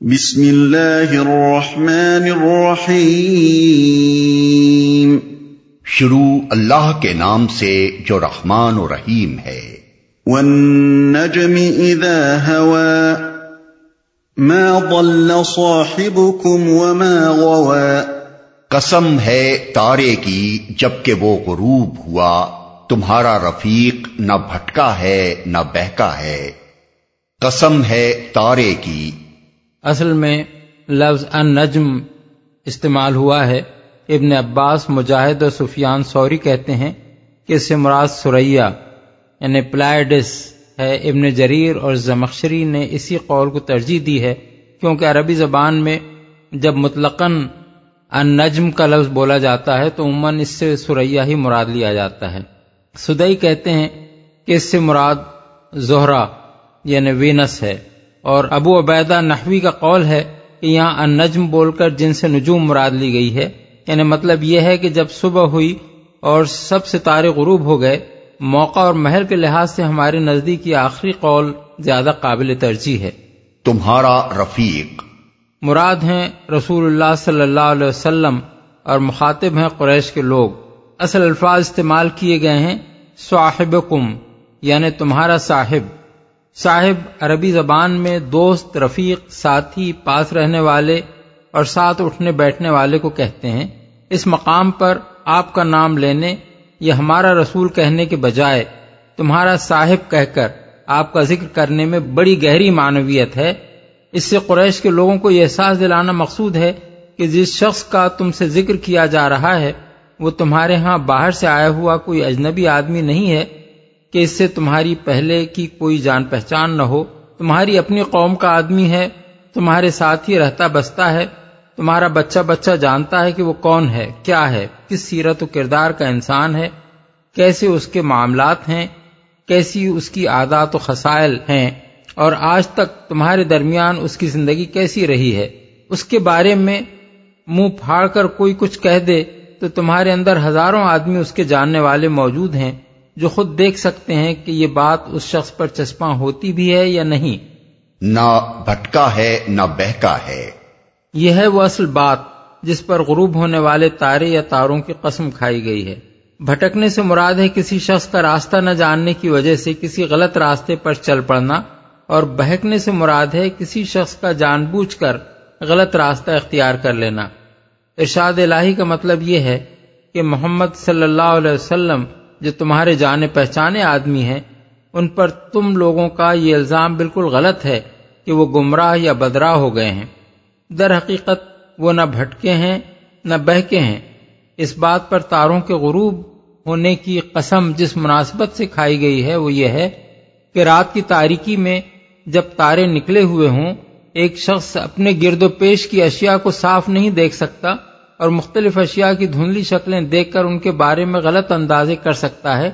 بسم اللہ الرحمن الرحیم۔ شروع اللہ کے نام سے جو رحمان و رحیم ہے۔ والنجم اذا ہوا ما ضل صاحبكم وما غوا قسم ہے تارے کی جبکہ وہ غروب ہوا۔ تمہارا رفیق نہ بھٹکا ہے نہ بہکا ہے۔ قسم ہے تارے کی اصل میں لفظ ان نجم استعمال ہوا ہے۔ ابن عباس، مجاہد اور سفیان سوری کہتے ہیں کہ اس سے مراد سریا یعنی پلائڈس ہے۔ ابن جریر اور زمخشری نے اسی قول کو ترجیح دی ہے کیونکہ عربی زبان میں جب مطلقاً ان نجم کا لفظ بولا جاتا ہے تو عموماً اس سے سریا ہی مراد لیا جاتا ہے۔ سدئی کہتے ہیں کہ اس سے مراد زہرا یعنی وینس ہے۔ اور ابو عبیدہ نحوی کا قول ہے کہ یہاں ان نجم بول کر جن سے نجوم مراد لی گئی ہے۔ یعنی مطلب یہ ہے کہ جب صبح ہوئی اور سب ستارے غروب ہو گئے موقع اور محل کے لحاظ سے ہمارے نزدیک یہ آخری قول زیادہ قابل ترجیح ہے۔ تمہارا رفیق۔ مراد ہیں رسول اللہ صلی اللہ علیہ وسلم اور مخاطب ہیں قریش کے لوگ۔ اصل الفاظ استعمال کیے گئے ہیں صاحب یعنی تمہارا صاحب۔ صاحب عربی زبان میں دوست، رفیق، ساتھی، پاس رہنے والے اور ساتھ اٹھنے بیٹھنے والے کو کہتے ہیں۔ اس مقام پر آپ کا نام لینے یا ہمارا رسول کہنے کے بجائے تمہارا صاحب کہہ کر آپ کا ذکر کرنے میں بڑی گہری معنویت ہے۔ اس سے قریش کے لوگوں کو یہ احساس دلانا مقصود ہے کہ جس شخص کا تم سے ذکر کیا جا رہا ہے، وہ تمہارے ہاں باہر سے آیا ہوا کوئی اجنبی آدمی نہیں ہے۔ کہ اس سے تمہاری پہلے کی کوئی جان پہچان نہ ہو۔ تمہاری اپنی قوم کا آدمی ہے، تمہارے ساتھ ہی رہتا بستا ہے۔ تمہارا بچہ بچہ جانتا ہے کہ وہ کون ہے، کیا ہے، کس سیرت و کردار کا انسان ہے۔ کیسے اس کے معاملات ہیں، کیسی اس کی عادات و خسائل ہیں۔ اور آج تک تمہارے درمیان اس کی زندگی کیسی رہی ہے۔ اس کے بارے میں منہ پھاڑ کر کوئی کچھ کہہ دے تو تمہارے اندر ہزاروں آدمی اس کے جاننے والے موجود ہیں۔ جو خود دیکھ سکتے ہیں کہ یہ بات اس شخص پر چسپاں ہوتی بھی ہے یا نہیں۔ نہ بھٹکا ہے نہ بہکا ہے۔ یہ ہے وہ اصل بات جس پر غروب ہونے والے تارے یا تاروں کی قسم کھائی گئی ہے۔ بھٹکنے سے مراد ہے کسی شخص کا راستہ نہ جاننے کی وجہ سے کسی غلط راستے پر چل پڑنا اور بہکنے سے مراد ہے کسی شخص کا جان بوجھ کر غلط راستہ اختیار کر لینا۔ ارشاد الہی کا مطلب یہ ہے کہ محمد صلی اللہ علیہ وسلم جو تمہارے جانے پہچانے آدمی ہیں، ان پر تم لوگوں کا یہ الزام بالکل غلط ہے کہ وہ گمراہ یا بدراہ ہو گئے ہیں۔ در حقیقت وہ نہ بھٹکے ہیں، نہ بہکے ہیں۔ اس بات پر تاروں کے غروب ہونے کی قسم جس مناسبت سے کھائی گئی ہے، وہ یہ ہے کہ رات کی تاریکی میں جب تارے نکلے ہوئے ہوں، ایک شخص اپنے گرد و پیش کی اشیاء کو صاف نہیں دیکھ سکتا اور مختلف اشیاء کی دھندلی شکلیں دیکھ کر ان کے بارے میں غلط اندازے کر سکتا ہے۔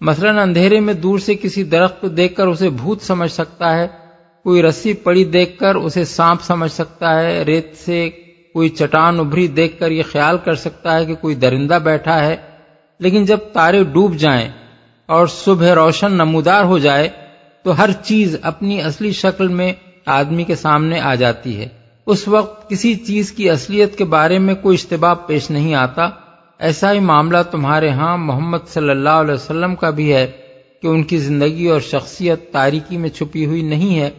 مثلا اندھیرے میں دور سے کسی درخت کو دیکھ کر اسے بھوت سمجھ سکتا ہے، کوئی رسی پڑی دیکھ کر اسے سانپ سمجھ سکتا ہے، ریت سے کوئی چٹان ابھری دیکھ کر یہ خیال کر سکتا ہے کہ کوئی درندہ بیٹھا ہے۔ لیکن جب تارے ڈوب جائیں اور صبح روشن نمودار ہو جائے تو ہر چیز اپنی اصلی شکل میں آدمی کے سامنے آ جاتی ہے۔ اس وقت کسی چیز کی اصلیت کے بارے میں کوئی اشتباہ پیش نہیں آتا۔ ایسا ہی معاملہ تمہارے ہاں محمد صلی اللہ علیہ وسلم کا بھی ہے کہ ان کی زندگی اور شخصیت تاریکی میں چھپی ہوئی نہیں ہے،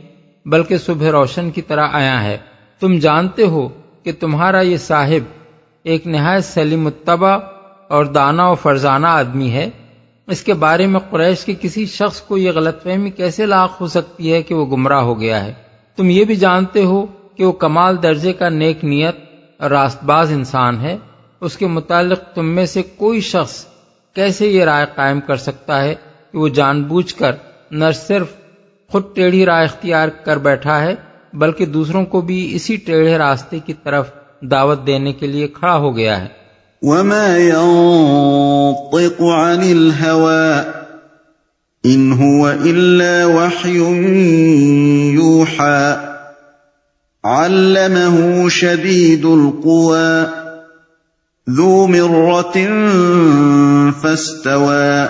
بلکہ صبح روشن کی طرح آیا ہے۔ تم جانتے ہو کہ تمہارا یہ صاحب ایک نہایت سلیم التبا اور دانا و فرزانہ آدمی ہے۔ اس کے بارے میں قریش کے کسی شخص کو یہ غلط فہمی کیسے لاکھ ہو سکتی ہے کہ وہ گمراہ ہو گیا ہے؟ تم یہ بھی جانتے ہو کہ وہ کمال درجے کا نیک نیت راست باز انسان ہے، اس کے متعلق تم میں سے کوئی شخص کیسے یہ رائے قائم کر سکتا ہے کہ وہ جان بوجھ کر نہ صرف خود ٹیڑھی رائے اختیار کر بیٹھا ہے، بلکہ دوسروں کو بھی اسی ٹیڑھے راستے کی طرف دعوت دینے کے لیے کھڑا ہو گیا ہے۔ وما ينطق عن الهوى ان هو الا وحي يوحى۔ علمه شدید القوى ذو مرت فاستوى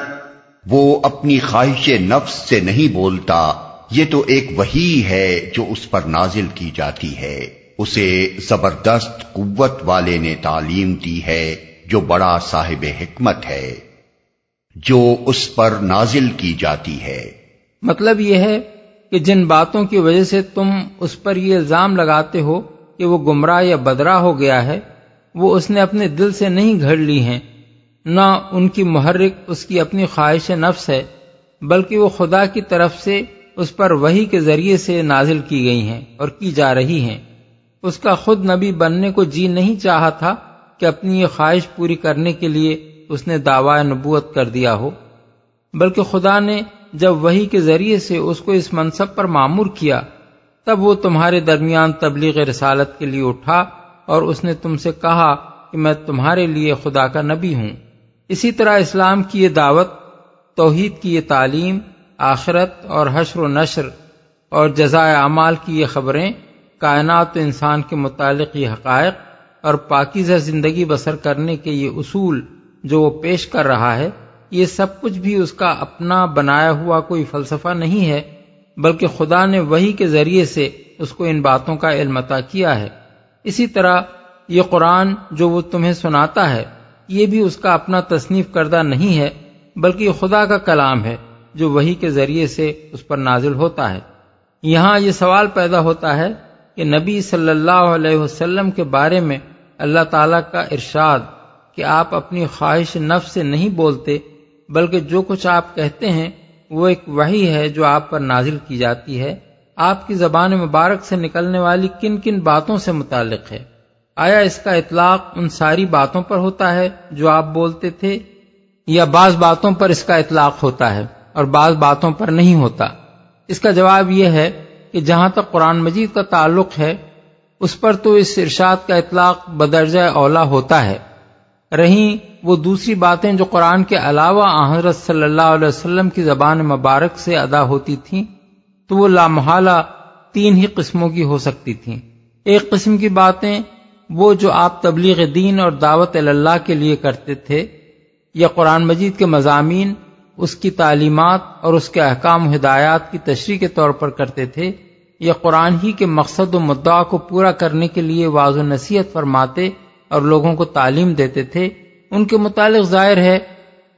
وہ اپنی خواہش نفس سے نہیں بولتا یہ تو ایک وہی ہے جو اس پر نازل کی جاتی ہے۔ اسے زبردست قوت والے نے تعلیم دی ہے جو بڑا صاحب حکمت ہے جو اس پر نازل کی جاتی ہے۔ مطلب یہ ہے کہ جن باتوں کی وجہ سے تم اس پر یہ الزام لگاتے ہو کہ وہ گمراہ یا بدرا ہو گیا ہے، وہ اس نے اپنے دل سے نہیں گھڑ لی ہیں۔ نہ ان کی محرک اس کی اپنی خواہش نفس ہے، بلکہ وہ خدا کی طرف سے اس پر وہی کے ذریعے سے نازل کی گئی ہیں اور کی جا رہی ہیں۔ اس کا خود نبی بننے کو جی نہیں چاہا تھا کہ اپنی یہ خواہش پوری کرنے کے لیے اس نے دعوی نبوت کر دیا ہو، بلکہ خدا نے جب وہی کے ذریعے سے اس کو اس منصب پر معمور کیا، تب وہ تمہارے درمیان تبلیغ رسالت کے لیے اٹھا اور اس نے تم سے کہا کہ میں تمہارے لیے خدا کا نبی ہوں۔ اسی طرح اسلام کی یہ دعوت، توحید کی یہ تعلیم، آخرت اور حشر و نشر اور جزائے اعمال کی یہ خبریں کائنات و انسان کے متعلق یہ حقائق اور پاکیزہ زندگی بسر کرنے کے یہ اصول جو وہ پیش کر رہا ہے یہ سب کچھ بھی اس کا اپنا بنایا ہوا کوئی فلسفہ نہیں ہے، بلکہ خدا نے وہی کے ذریعے سے اس کو ان باتوں کا علم عطا کیا ہے۔ اسی طرح یہ قرآن جو وہ تمہیں سناتا ہے، یہ بھی اس کا اپنا تصنیف کردہ نہیں ہے، بلکہ خدا کا کلام ہے جو وہی کے ذریعے سے اس پر نازل ہوتا ہے۔ یہاں یہ سوال پیدا ہوتا ہے کہ نبی صلی اللہ علیہ وسلم کے بارے میں اللہ تعالی کا ارشاد کہ آپ اپنی خواہش نفس سے نہیں بولتے بلکہ جو کچھ آپ کہتے ہیں، وہ ایک وہی ہے جو آپ پر نازل کی جاتی ہے۔ آپ کی زبان مبارک سے نکلنے والی کن کن باتوں سے متعلق ہے۔ آیا اس کا اطلاق ان ساری باتوں پر ہوتا ہے جو آپ بولتے تھے؟ یا بعض باتوں پر اس کا اطلاق ہوتا ہے اور بعض باتوں پر نہیں ہوتا؟ اس کا جواب یہ ہے کہ جہاں تک قرآن مجید کا تعلق ہے، اس پر تو اس ارشاد کا اطلاق بدرجہ اولا ہوتا ہے۔ رہیں وہ دوسری باتیں جو قرآن کے علاوہ حضرت صلی اللہ علیہ وسلم کی زبان مبارک سے ادا ہوتی تھیں، تو وہ لامحالہ تین ہی قسموں کی ہو سکتی تھیں۔ ایک قسم کی باتیں وہ جو آپ تبلیغ دین اور دعوت اللہ کے لیے کرتے تھے یا قرآن مجید کے مضامین، اس کی تعلیمات اور اس کے احکام و ہدایات کی تشریح کے طور پر کرتے تھے یا قرآن ہی کے مقصد و مدعا کو پورا کرنے کے لیے واضح نصیحت فرماتے اور لوگوں کو تعلیم دیتے تھے، ان کے متعلق ظاہر ہے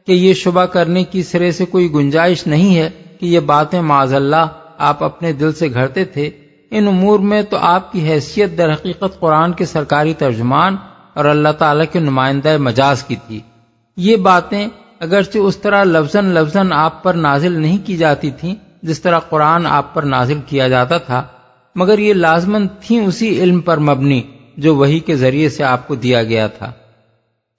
کہ یہ شبہ کرنے کی سرے سے کوئی گنجائش نہیں ہے کہ یہ باتیں معذ اللہ آپ اپنے دل سے گھڑتے تھے۔ ان امور میں تو آپ کی حیثیت در حقیقت قرآن کے سرکاری ترجمان اور اللہ تعالی کے نمائندہ مجاز کی تھی۔ یہ باتیں اگرچہ اس طرح لفظ لفظ آپ پر نازل نہیں کی جاتی تھیں، جس طرح قرآن آپ پر نازل کیا جاتا تھا، مگر یہ لازمن تھیں اسی علم پر مبنی۔ جو وہی کے ذریعے سے آپ کو دیا گیا تھا۔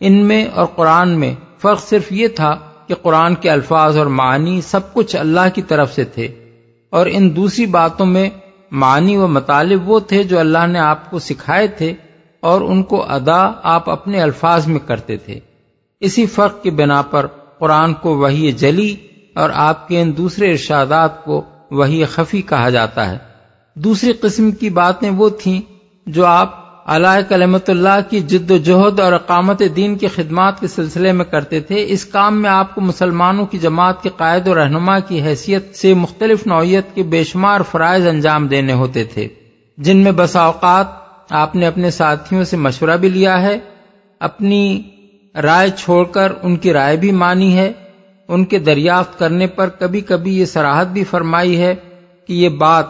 ان میں اور قرآن میں فرق صرف یہ تھا کہ قرآن کے الفاظ اور معنی سب کچھ اللہ کی طرف سے تھے اور ان دوسری باتوں میں معنی و مطالب وہ تھے جو اللہ نے آپ کو سکھائے تھے اور ان کو ادا آپ اپنے الفاظ میں کرتے تھے۔ اسی فرق کی بنا پر قرآن کو وہی جلی اور آپ کے ان دوسرے ارشادات کو وہی خفی کہا جاتا ہے۔ دوسری قسم کی باتیں وہ تھیں جو آپ علیہ کلمت اللہ کی جد و جہد اور اقامت دین کی خدمات کے سلسلے میں کرتے تھے، اس کام میں آپ کو مسلمانوں کی جماعت کے قائد و رہنما کی حیثیت سے مختلف نوعیت کے بے شمار فرائض انجام دینے ہوتے تھے، جن میں بسا اوقات آپ نے اپنے ساتھیوں سے مشورہ بھی لیا ہے، اپنی رائے چھوڑ کر ان کی رائے بھی مانی ہے، ان کے دریافت کرنے پر کبھی کبھی یہ سراہد بھی فرمائی ہے کہ یہ بات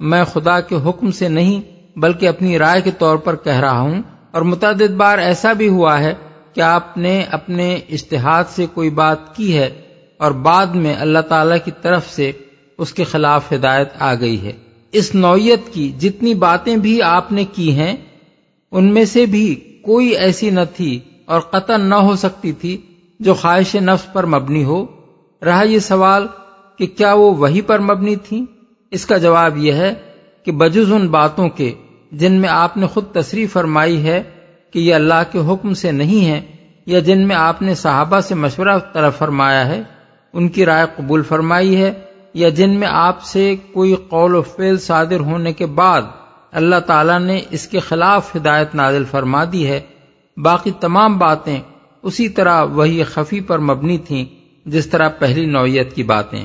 میں خدا کے حکم سے نہیں بلکہ اپنی رائے کے طور پر کہہ رہا ہوں۔ اور متعدد بار ایسا بھی ہوا ہے کہ آپ نے اپنے اشتہاد سے کوئی بات کی ہے اور بعد میں اللہ تعالی کی طرف سے اس کے خلاف ہدایت آ گئی ہے۔ اس نوعیت کی جتنی باتیں بھی آپ نے کی ہیں، ان میں سے بھی کوئی ایسی نہ تھی اور قطن نہ ہو سکتی تھی جو خواہش نفس پر مبنی ہو۔ رہا یہ سوال کہ کیا وہ وہی پر مبنی تھی اس کا جواب یہ ہے کہ بجز ان باتوں کے جن میں آپ نے خود تصریح فرمائی ہے کہ یہ اللہ کے حکم سے نہیں ہے یا جن میں آپ نے صحابہ سے مشورہ طرف فرمایا ہے، ان کی رائے قبول فرمائی ہے، یا جن میں آپ سے کوئی قول و فعل صادر ہونے کے بعد اللہ تعالیٰ نے اس کے خلاف ہدایت نازل فرما دی ہے۔ باقی تمام باتیں اسی طرح وہی خفی پر مبنی تھیں، جس طرح پہلی نوعیت کی باتیں۔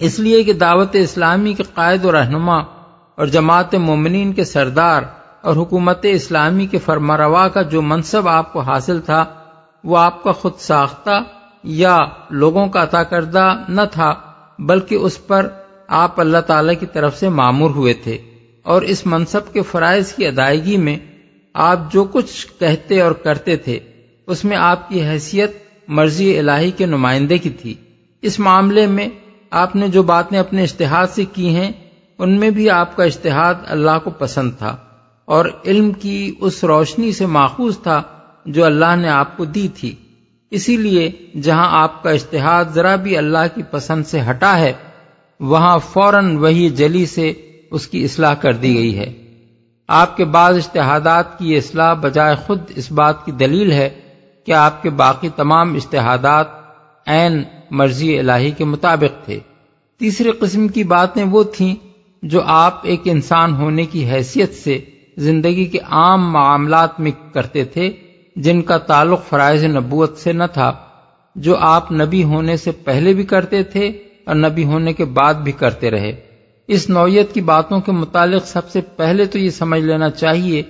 اس لیے کہ دعوت اسلامی کے قائد و رہنما اور جماعت مومنین کے سردار اور حکومت اسلامی کے فرماروا کا جو منصب آپ کو حاصل تھا، وہ آپ کا خود ساختہ یا لوگوں کا عطا کردہ نہ تھا، بلکہ اس پر آپ اللہ تعالی کی طرف سے معمور ہوئے تھے۔ اور اس منصب کے فرائض کی ادائیگی میں آپ جو کچھ کہتے اور کرتے تھے، اس میں آپ کی حیثیت مرضی الہی کے نمائندے کی تھی۔ اس معاملے میں آپ نے جو باتیں اپنے اشتہاد سے کی ہیں ان میں بھی آپ کا اشتہاد اللہ کو پسند تھا اور علم کی اس روشنی سے ماخوذ تھا جو اللہ نے آپ کو دی تھی۔ اسی لیے جہاں آپ کا اشتہاد ذرا بھی اللہ کی پسند سے ہٹا ہے، وہاں فوراً وہی جلی سے اس کی اصلاح کر دی گئی ہے۔ آپ کے بعض اشتہادات کی یہ اصلاح بجائے خود اس بات کی دلیل ہے کہ آپ کے باقی تمام اشتہادات عین مرضی الہی کے مطابق تھے۔ تیسری قسم کی باتیں وہ تھیں جو آپ ایک انسان ہونے کی حیثیت سے زندگی کے عام معاملات میں کرتے تھے، جن کا تعلق فرائض نبوت سے نہ تھا، جو آپ نبی ہونے سے پہلے بھی کرتے تھے اور نبی ہونے کے بعد بھی کرتے رہے۔ اس نوعیت کی باتوں کے متعلق سب سے پہلے تو یہ سمجھ لینا چاہیے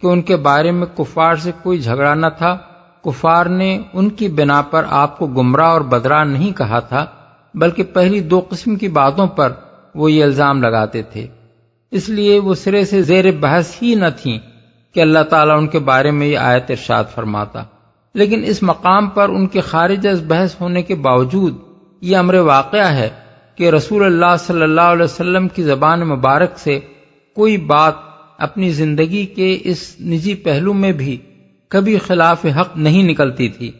کہ ان کے بارے میں کفار سے کوئی جھگڑا نہ تھا۔ کفار نے ان کی بنا پر آپ کو گمراہ اور بدراہ نہیں کہا تھا، بلکہ پہلی دو قسم کی باتوں پر وہ یہ الزام لگاتے تھے۔ اس لیے وہ سرے سے زیر بحث ہی نہ تھیں کہ اللہ تعالیٰ ان کے بارے میں یہ آیت ارشاد فرماتا۔ لیکن اس مقام پر ان کے خارج از بحث ہونے کے باوجود یہ امر واقعہ ہے کہ رسول اللہ صلی اللہ علیہ وسلم کی زبان مبارک سے کوئی بات اپنی زندگی کے اس نجی پہلو میں بھی کبھی خلاف حق نہیں نکلتی تھی،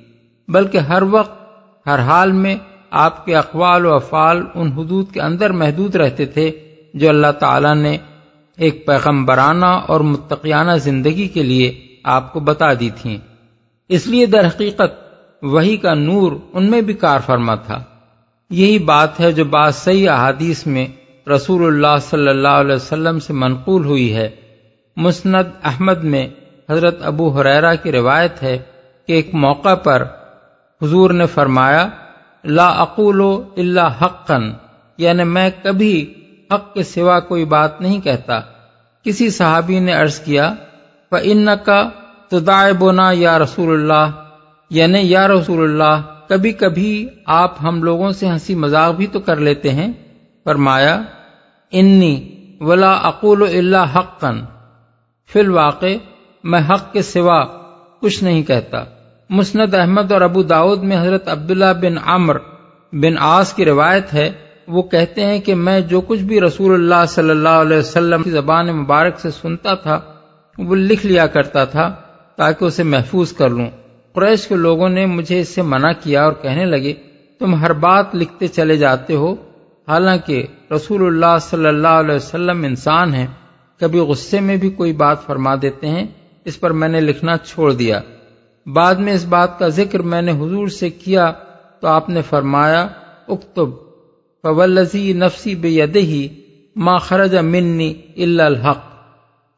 بلکہ ہر وقت، ہر حال میں آپ کے اقوال و افعال ان حدود کے اندر محدود رہتے تھے جو اللہ تعالی نے ایک پیغمبرانہ اور متقیانہ زندگی کے لیے آپ کو بتا دی تھیں۔ اس لیے در حقیقت وہی کا نور ان میں بھی کار فرما تھا۔ یہی بات ہے جو بعض صحیح احادیث میں رسول اللہ صلی اللہ علیہ وسلم سے منقول ہوئی ہے۔ مسند احمد میں حضرت ابو حریرا کی روایت ہے کہ ایک موقع پر حضور نے فرمایا لا اقول اللہ حقن یعنی میں کبھی حق کے سوا کوئی بات نہیں کہتا۔ کسی صحابی نے عرض کیا ان کا تو بونا یا رسول اللہ یعنی یا رسول اللہ، کبھی کبھی آپ ہم لوگوں سے ہنسی مذاق بھی تو کر لیتے ہیں۔ فرمایا، انی ولا اقول اللہ حقن فی الواقع، میں حق کے سوا کچھ نہیں کہتا۔ مسند احمد اور ابو داود میں حضرت عبداللہ بن عمر بن آس کی روایت ہے، وہ کہتے ہیں کہ میں جو کچھ بھی رسول اللہ صلی اللہ علیہ وسلم کی زبان مبارک سے سنتا تھا، وہ لکھ لیا کرتا تھا تاکہ اسے محفوظ کر لوں۔ قریش کے لوگوں نے مجھے اس سے منع کیا اور کہنے لگے، تم ہر بات لکھتے چلے جاتے ہو۔ حالانکہ رسول اللہ صلی اللہ علیہ وسلم انسان ہیں، کبھی غصے میں بھی کوئی بات فرما دیتے ہیں، اس پر میں نے لکھنا چھوڑ دیا۔ بعد میں اس بات کا ذکر میں نے حضور سے کیا تو آپ نے فرمایا، اکتب فولزی نفسی بے ہی ماں خرج منی الحق۔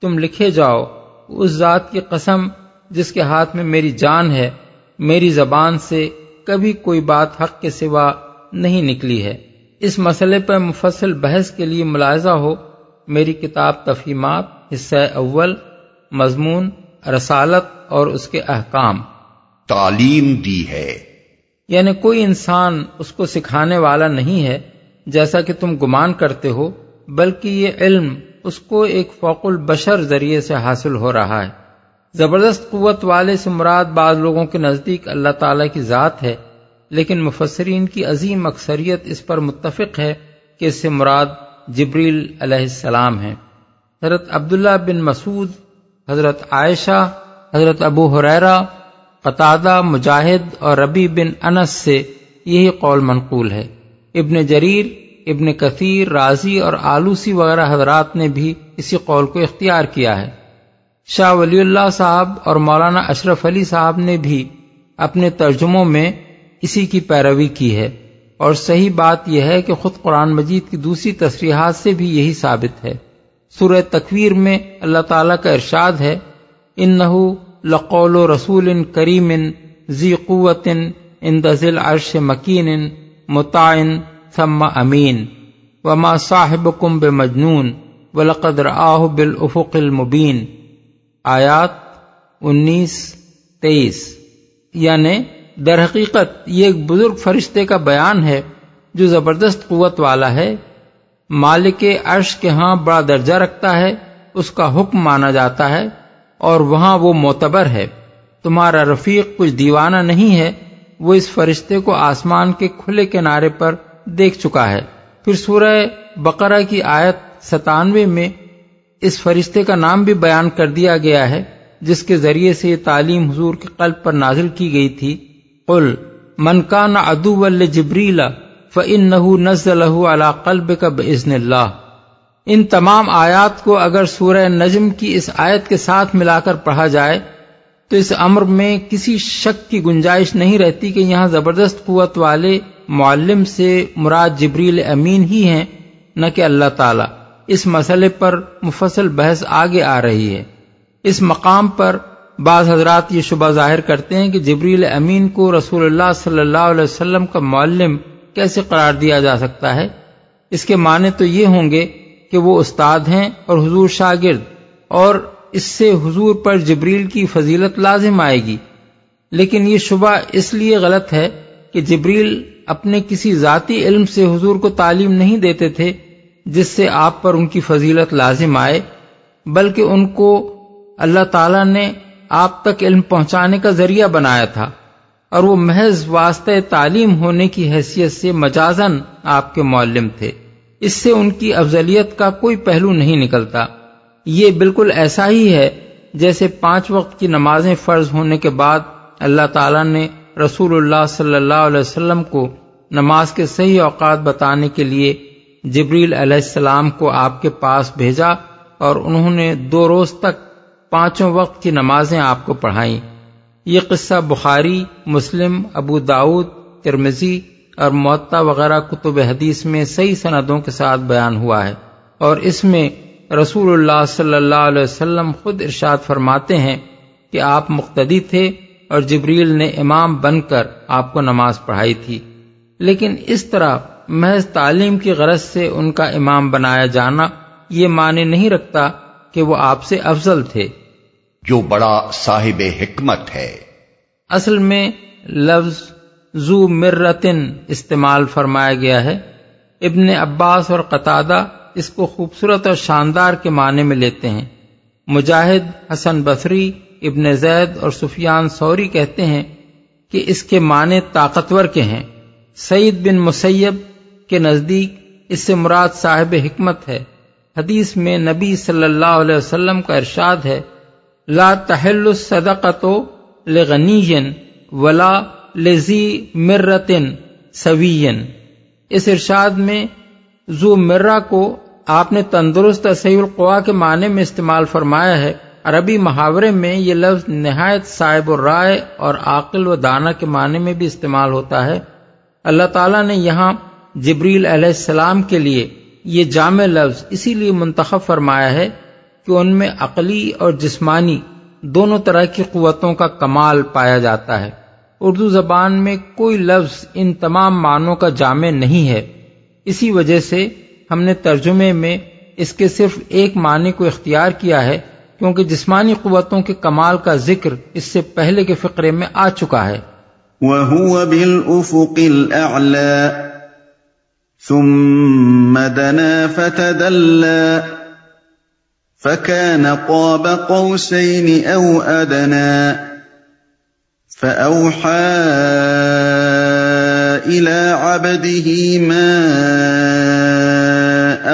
تم لکھے جاؤ، اس ذات کی قسم جس کے ہاتھ میں میری جان ہے، میری زبان سے کبھی کوئی بات حق کے سوا نہیں نکلی ہے۔ اس مسئلے پر مفصل بحث کے لیے ملاحظہ ہو، میری کتاب تفہیمات، حصہ اول، مضمون رسالت اور اس کے احکام۔ تعلیم دی ہے۔ یعنی کوئی انسان اس کو سکھانے والا نہیں ہے جیسا کہ تم گمان کرتے ہو بلکہ یہ علم اس کو ایک فوق البشر ذریعے سے حاصل ہو رہا ہے۔ زبردست قوت والے سے مراد بعض لوگوں کے نزدیک اللہ تعالی کی ذات ہے لیکن مفسرین کی عظیم اکثریت اس پر متفق ہے کہ اس سے مراد جبریل علیہ السلام ہے حضرت عبداللہ بن مسعود حضرت عائشہ، حضرت ابو حریرا قطادہ، مجاہد اور ربی بن انس سے یہی قول منقول ہے۔ ابن جریر، ابن کثیر راضی اور آلوسی وغیرہ حضرات نے بھی اسی قول کو اختیار کیا ہے۔ شاہ ولی اللہ صاحب اور مولانا اشرف علی صاحب نے بھی اپنے ترجموں میں اسی کی پیروی کی ہے۔ اور صحیح بات یہ ہے کہ خود قرآن مجید کی دوسری تصریحات سے بھی یہی ثابت ہے۔ سورہ تکویر میں اللہ تعالیٰ کا ارشاد ہے ان لقول و رسول ان کریم ذی قوت ان دزل عرش مکین متعین ثم امین، وما صاحب کم بے مجنون ولقدر آہ بالافق المبین۔ آیات انیس، تیئیس۔ یعنی در حقیقت یہ ایک بزرگ فرشتے کا بیان ہے جو زبردست قوت والا ہے۔ مالک عرش کے ہاں بڑا درجہ رکھتا ہے، اس کا حکم مانا جاتا ہے اور وہاں وہ معتبر ہے۔ تمہارا رفیق کچھ دیوانہ نہیں ہے، وہ اس فرشتے کو آسمان کے کھلے کنارے پر دیکھ چکا ہے۔ پھر سورہ بقرہ کی آیت ستانوے میں اس فرشتے کا نام بھی بیان کر دیا گیا ہے، جس کے ذریعے سے یہ تعلیم حضور کے قلب پر نازل کی گئی تھی۔ قل من کان ادو جبریلا فن نہ نزل اللہ قلب کا بزن اللہ ان تمام آیات کو اگر سورہ نجم کی اس آیت کے ساتھ ملا کر پڑھا جائے، تو اس امر میں کسی شک کی گنجائش نہیں رہتی کہ یہاں زبردست قوت والے معلم سے مراد جبریل امین ہی ہیں، نہ کہ اللہ تعالی۔ اس مسئلے پر مفصل بحث آگے آ رہی ہے۔ اس مقام پر بعض حضرات یہ شبہ ظاہر کرتے ہیں کہ جبریل امین کو رسول اللہ صلی اللہ علیہ وسلم کا معلم کیسے قرار دیا جا سکتا ہے؟ اس کے معنی تو یہ ہوں گے کہ وہ استاد ہیں اور حضور شاگرد، اور اس سے حضور پر جبریل کی فضیلت لازم آئے گی۔ لیکن یہ شبہ اس لیے غلط ہے کہ جبریل اپنے کسی ذاتی علم سے حضور کو تعلیم نہیں دیتے تھے، جس سے آپ پر ان کی فضیلت لازم آئے، بلکہ ان کو اللہ تعالی نے آپ تک علم پہنچانے کا ذریعہ بنایا تھا۔ اور وہ محض واسطۂ تعلیم ہونے کی حیثیت سے مجازن آپ کے معلم تھے۔ اس سے ان کی افضلیت کا کوئی پہلو نہیں نکلتا۔ یہ بالکل ایسا ہی ہے جیسے پانچ وقت کی نمازیں فرض ہونے کے بعد اللہ تعالی نے رسول اللہ صلی اللہ علیہ وسلم کو نماز کے صحیح اوقات بتانے کے لیے جبریل علیہ السلام کو آپ کے پاس بھیجا اور انہوں نے دو روز تک پانچوں وقت کی نمازیں آپ کو پڑھائیں۔ یہ قصہ بخاری، مسلم، ابو داود ترمزی اور معطا وغیرہ کتب حدیث میں صحیح سندوں کے ساتھ بیان ہوا ہے اور اس میں رسول اللہ صلی اللہ علیہ وسلم خود ارشاد فرماتے ہیں کہ آپ مقتدی تھے اور جبریل نے امام بن کر آپ کو نماز پڑھائی تھی۔ لیکن اس طرح محض تعلیم کی غرض سے ان کا امام بنایا جانا یہ معنی نہیں رکھتا کہ وہ آپ سے افضل تھے۔ جو بڑا صاحب حکمت ہے۔ اصل میں لفظ زو مرتن استعمال فرمایا گیا ہے۔ ابن عباس اور قطادہ اس کو خوبصورت اور شاندار کے معنی میں لیتے ہیں۔ مجاہد، حسن بصری، ابن زید اور سفیان سوری کہتے ہیں کہ اس کے معنی طاقتور کے ہیں۔ سعید بن مسیب کے نزدیک اس سے مراد صاحب حکمت ہے۔ حدیث میں نبی صلی اللہ علیہ وسلم کا ارشاد ہے لا تحل الصدقۃ لغنی ولا لذی مرتن سوین اس ارشاد میں زو مرہ کو آپ نے تندرست صحیح القوا کے معنی میں استعمال فرمایا ہے۔ عربی محاورے میں یہ لفظ نہایت صاحب الرائے اور عاقل و دانہ کے معنی میں بھی استعمال ہوتا ہے۔ اللہ تعالیٰ نے یہاں جبریل علیہ السلام کے لیے یہ جامع لفظ اسی لیے منتخب فرمایا ہے کہ ان میں عقلی اور جسمانی دونوں طرح کی قوتوں کا کمال پایا جاتا ہے۔ اردو زبان میں کوئی لفظ ان تمام معنوں کا جامع نہیں ہے۔ اسی وجہ سے ہم نے ترجمے میں اس کے صرف ایک معنی کو اختیار کیا ہے، کیونکہ جسمانی قوتوں کے کمال کا ذکر اس سے پہلے کے فقرے میں آ چکا ہے۔ وَهُوَ بِالْأُفُقِ الْأَعْلَى، ثم دنا فتدلى۔ فكان قاب قوسين او ادنى فاوحى الى عبده ما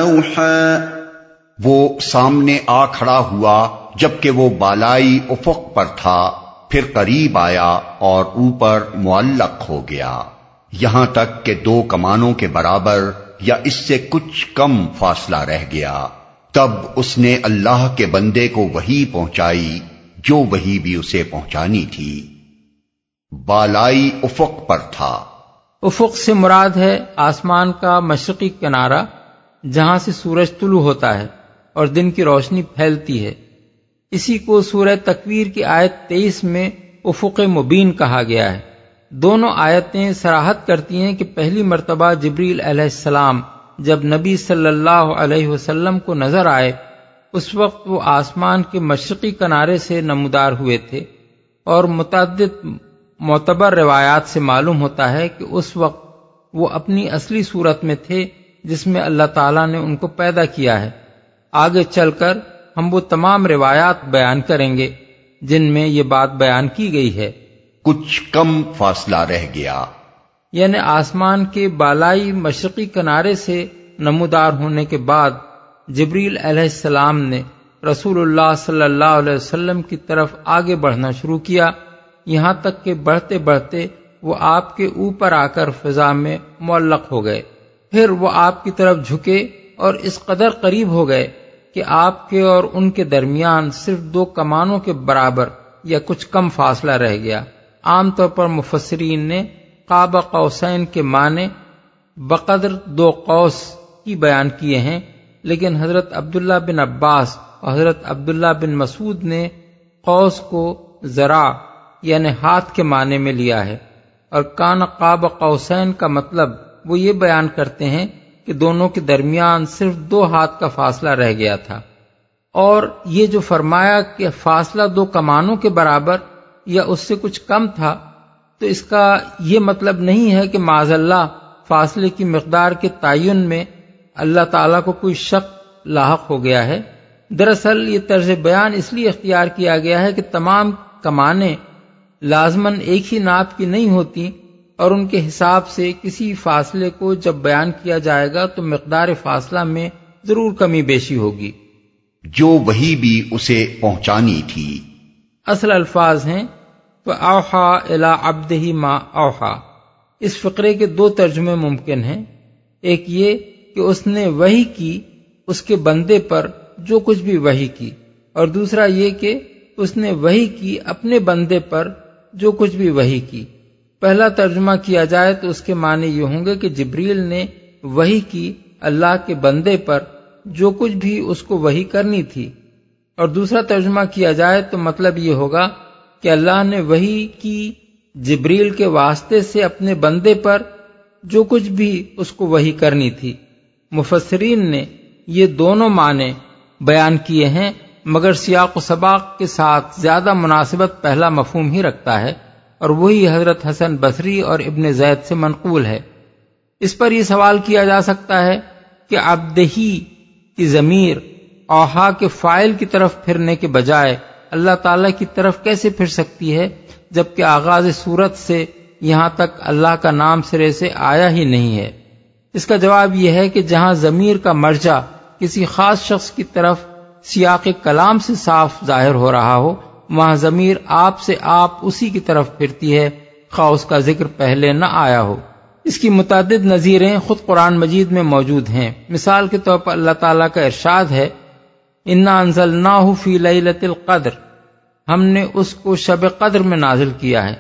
اوحى وہ سامنے آ کھڑا ہوا جبکہ وہ بالائی افق پر تھا، پھر قریب آیا اور اوپر معلق ہو گیا۔ یہاں تک کہ دو کمانوں کے برابر یا اس سے کچھ کم فاصلہ رہ گیا۔ تب اس نے اللہ کے بندے کو وہی پہنچائی جو وہی بھی اسے پہنچانی تھی۔ بالائی افق پر تھا۔ افق سے مراد ہے آسمان کا مشرقی کنارہ جہاں سے سورج طلوع ہوتا ہے اور دن کی روشنی پھیلتی ہے۔ اسی کو سورہ تکویر کی آیت تیئیس میں افق مبین کہا گیا ہے۔ دونوں آیتیں سراہت کرتی ہیں کہ پہلی مرتبہ جبریل علیہ السلام جب نبی صلی اللہ علیہ وسلم کو نظر آئے، اس وقت وہ آسمان کے مشرقی کنارے سے نمودار ہوئے تھے اور متعدد معتبر روایات سے معلوم ہوتا ہے کہ اس وقت وہ اپنی اصلی صورت میں تھے جس میں اللہ تعالیٰ نے ان کو پیدا کیا ہے۔ آگے چل کر ہم وہ تمام روایات بیان کریں گے جن میں یہ بات بیان کی گئی ہے۔ کچھ کم فاصلہ رہ گیا۔ یعنی آسمان کے بالائی مشرقی کنارے سے نمودار ہونے کے بعد جبریل علیہ السلام نے رسول اللہ صلی اللہ علیہ وسلم کی طرف آگے بڑھنا شروع کیا۔ یہاں تک کہ بڑھتے بڑھتے وہ آپ کے اوپر آ کر فضا میں معلق ہو گئے۔ پھر وہ آپ کی طرف جھکے اور اس قدر قریب ہو گئے کہ آپ کے اور ان کے درمیان صرف دو کمانوں کے برابر یا کچھ کم فاصلہ رہ گیا۔ عام طور پر مفسرین نے قاب قوسین کے معنی بقدر دو قوس کی بیان کیے ہیں، لیکن حضرت عبداللہ بن عباس اور حضرت عبداللہ بن مسعود نے قوس کو ذرا یعنی ہاتھ کے معنی میں لیا ہے۔ اور کان قاب قوسین کا مطلب وہ یہ بیان کرتے ہیں کہ دونوں کے درمیان صرف دو ہاتھ کا فاصلہ رہ گیا تھا۔ اور یہ جو فرمایا کہ فاصلہ دو کمانوں کے برابر یا اس سے کچھ کم تھا تو اس کا یہ مطلب نہیں ہے کہ معذ اللہ فاصلے کی مقدار کے تعین میں اللہ تعالیٰ کو کوئی شک لاحق ہو گیا ہے۔ دراصل یہ طرز بیان اس لیے اختیار کیا گیا ہے کہ تمام کمانے لازمن ایک ہی ناپ کی نہیں ہوتی اور ان کے حساب سے کسی فاصلے کو جب بیان کیا جائے گا تو مقدار فاصلہ میں ضرور کمی بیشی ہوگی۔ جو وہی بھی اسے پہنچانی تھی۔ اصل الفاظ ہیں۔ اوحا الا ابد ہی ماں اوحا اس فقرے کے دو ترجمے ممکن ہیں۔ ایک یہ کہ اس نے وہی کی اس کے بندے پر جو کچھ بھی وہی کی۔ اور دوسرا یہ کہ اس نے وہی کی اپنے بندے پر جو کچھ بھی وہی کی۔ پہلا ترجمہ کیا جائے تو اس کے معنی یہ ہوں گے کہ جبریل نے وہی کی اللہ کے بندے پر جو کچھ بھی اس کو وہی کرنی تھی۔ اور دوسرا ترجمہ کیا جائے تو مطلب یہ ہوگا کہ اللہ نے وہی کی جبریل کے واسطے سے اپنے بندے پر جو کچھ بھی اس کو وہی کرنی تھی۔ مفسرین نے یہ دونوں معنی بیان کیے ہیں، مگر سیاق و سباق کے ساتھ زیادہ مناسبت پہلا مفہوم ہی رکھتا ہے، اور وہی حضرت حسن بصری اور ابن زید سے منقول ہے۔ اس پر یہ سوال کیا جا سکتا ہے کہ ابدہی کی ضمیر اوہا کے فائل کی طرف پھرنے کے بجائے اللہ تعالی کی طرف کیسے پھر سکتی ہے جبکہ آغاز صورت سے یہاں تک اللہ کا نام سرے سے آیا ہی نہیں ہے؟ اس کا جواب یہ ہے کہ جہاں ضمیر کا مرجع کسی خاص شخص کی طرف سیاق کلام سے صاف ظاہر ہو رہا ہو، وہاں ضمیر آپ سے آپ اسی کی طرف پھرتی ہے، خواہ اس کا ذکر پہلے نہ آیا ہو۔ اس کی متعدد نظیریں خود قرآن مجید میں موجود ہیں۔ مثال کے طور پر اللہ تعالیٰ کا ارشاد ہے انا انزل نہ فی لت القدر۔ ہم نے اس کو شب قدر میں نازل کیا ہے۔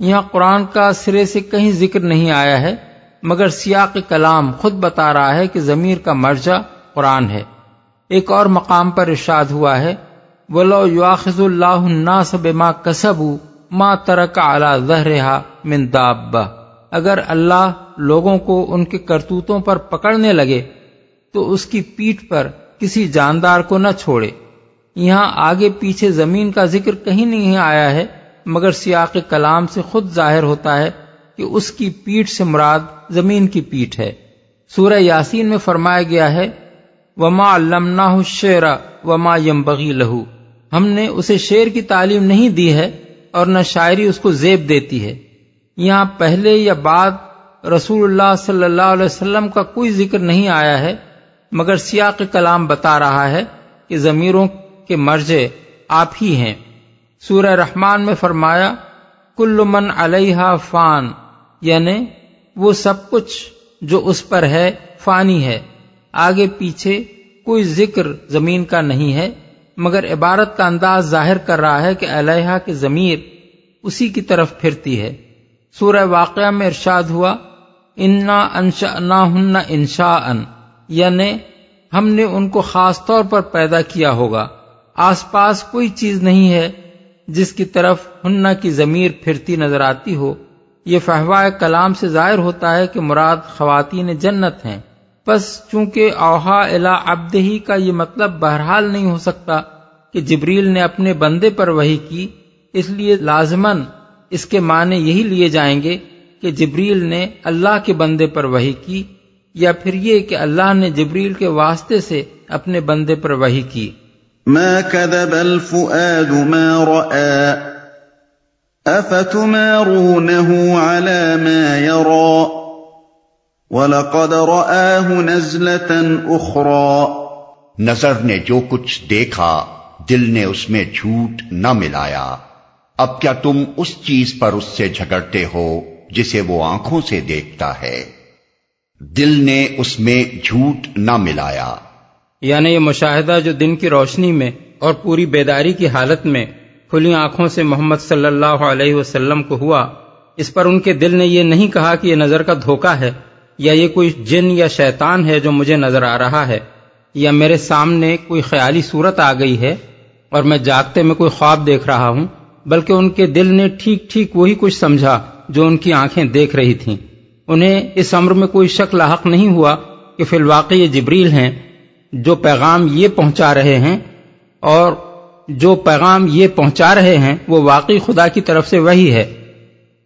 یہاں قرآن کا سرے سے کہیں ذکر نہیں آیا ہے، مگر سیاق کلام خود بتا رہا ہے کہ ضمیر کا مرجع قرآن ہے۔ ایک اور مقام پر ارشاد ہوا ہے، ولو یواخذ اللہ الناس بما کسبوا ما ترک علی ظہرها من دابہ اگر اللہ لوگوں کو ان کے کرتوتوں پر پکڑنے لگے، تو اس کی پیٹھ پر کسی جاندار کو نہ چھوڑے۔ یہاں آگے پیچھے زمین کا ذکر کہیں نہیں آیا ہے، مگر سیاق کلام سے خود ظاہر ہوتا ہے کہ اس کی پیٹھ سے مراد زمین کی پیٹھ ہے۔ سورہ یاسین میں فرمایا گیا ہے، وما علمناہ الشعر وما ينبغي لہو ہم نے اسے شعر کی تعلیم نہیں دی ہے اور نہ شاعری اس کو زیب دیتی ہے۔ یہاں پہلے یا بعد رسول اللہ صلی اللہ علیہ وسلم کا کوئی ذکر نہیں آیا ہے۔ مگر سیاق کلام بتا رہا ہے کہ ضمیروں کے مرجے آپ ہی ہیں۔ سورہ رحمان میں فرمایا، کل من علیہ فان یعنی وہ سب کچھ جو اس پر ہے فانی ہے۔ آگے پیچھے کوئی ذکر زمین کا نہیں ہے، مگر عبارت کا انداز ظاہر کر رہا ہے کہ علیہ کی ضمیر اسی کی طرف پھرتی ہے۔ سورہ واقعہ میں ارشاد ہوا، انا انشا نہ ہن انشا ان یعنی ہم نے ان کو خاص طور پر پیدا کیا ہوگا۔ آس پاس کوئی چیز نہیں ہے جس کی طرف ہننا کی ضمیر پھرتی نظر آتی ہو۔ یہ فہوا کلام سے ظاہر ہوتا ہے کہ مراد خواتین جنت ہیں۔ بس چونکہ اوہا الا ابد ہی کا یہ مطلب بہرحال نہیں ہو سکتا کہ جبریل نے اپنے بندے پر وہی کی، اس لیے لازمن اس کے معنی یہی لیے جائیں گے کہ جبریل نے اللہ کے بندے پر وہی کی یا پھر یہ کہ اللہ نے جبریل کے واسطے سے اپنے بندے پر وہی کی۔ ما كذب الفؤاد ما رأى افتمارونه على ما يرى وَلَقَدْ رَآهُ نَزْلَةً أُخْرَى۔ نظر نے جو کچھ دیکھا دل نے اس میں جھوٹ نہ ملایا۔ اب کیا تم اس چیز پر اس سے جھگڑتے ہو جسے وہ آنکھوں سے دیکھتا ہے؟ دل نے اس میں جھوٹ نہ ملایا۔ یعنی یہ مشاہدہ جو دن کی روشنی میں اور پوری بیداری کی حالت میں کھلی آنکھوں سے محمد صلی اللہ علیہ وسلم کو ہوا، اس پر ان کے دل نے یہ نہیں کہا کہ یہ نظر کا دھوکہ ہے یا یہ کوئی جن یا شیطان ہے جو مجھے نظر آ رہا ہے، یا میرے سامنے کوئی خیالی صورت آ گئی ہے اور میں جاگتے میں کوئی خواب دیکھ رہا ہوں، بلکہ ان کے دل نے ٹھیک ٹھیک وہی کچھ سمجھا جو ان کی آنکھیں دیکھ رہی تھیں۔ انہیں اس عمر میں کوئی شک لاحق نہیں ہوا کہ فی الواقع یہ جبریل ہیں، جو پیغام یہ پہنچا رہے ہیں اور جو پیغام یہ پہنچا رہے ہیں، وہ واقعی خدا کی طرف سے وہی ہے۔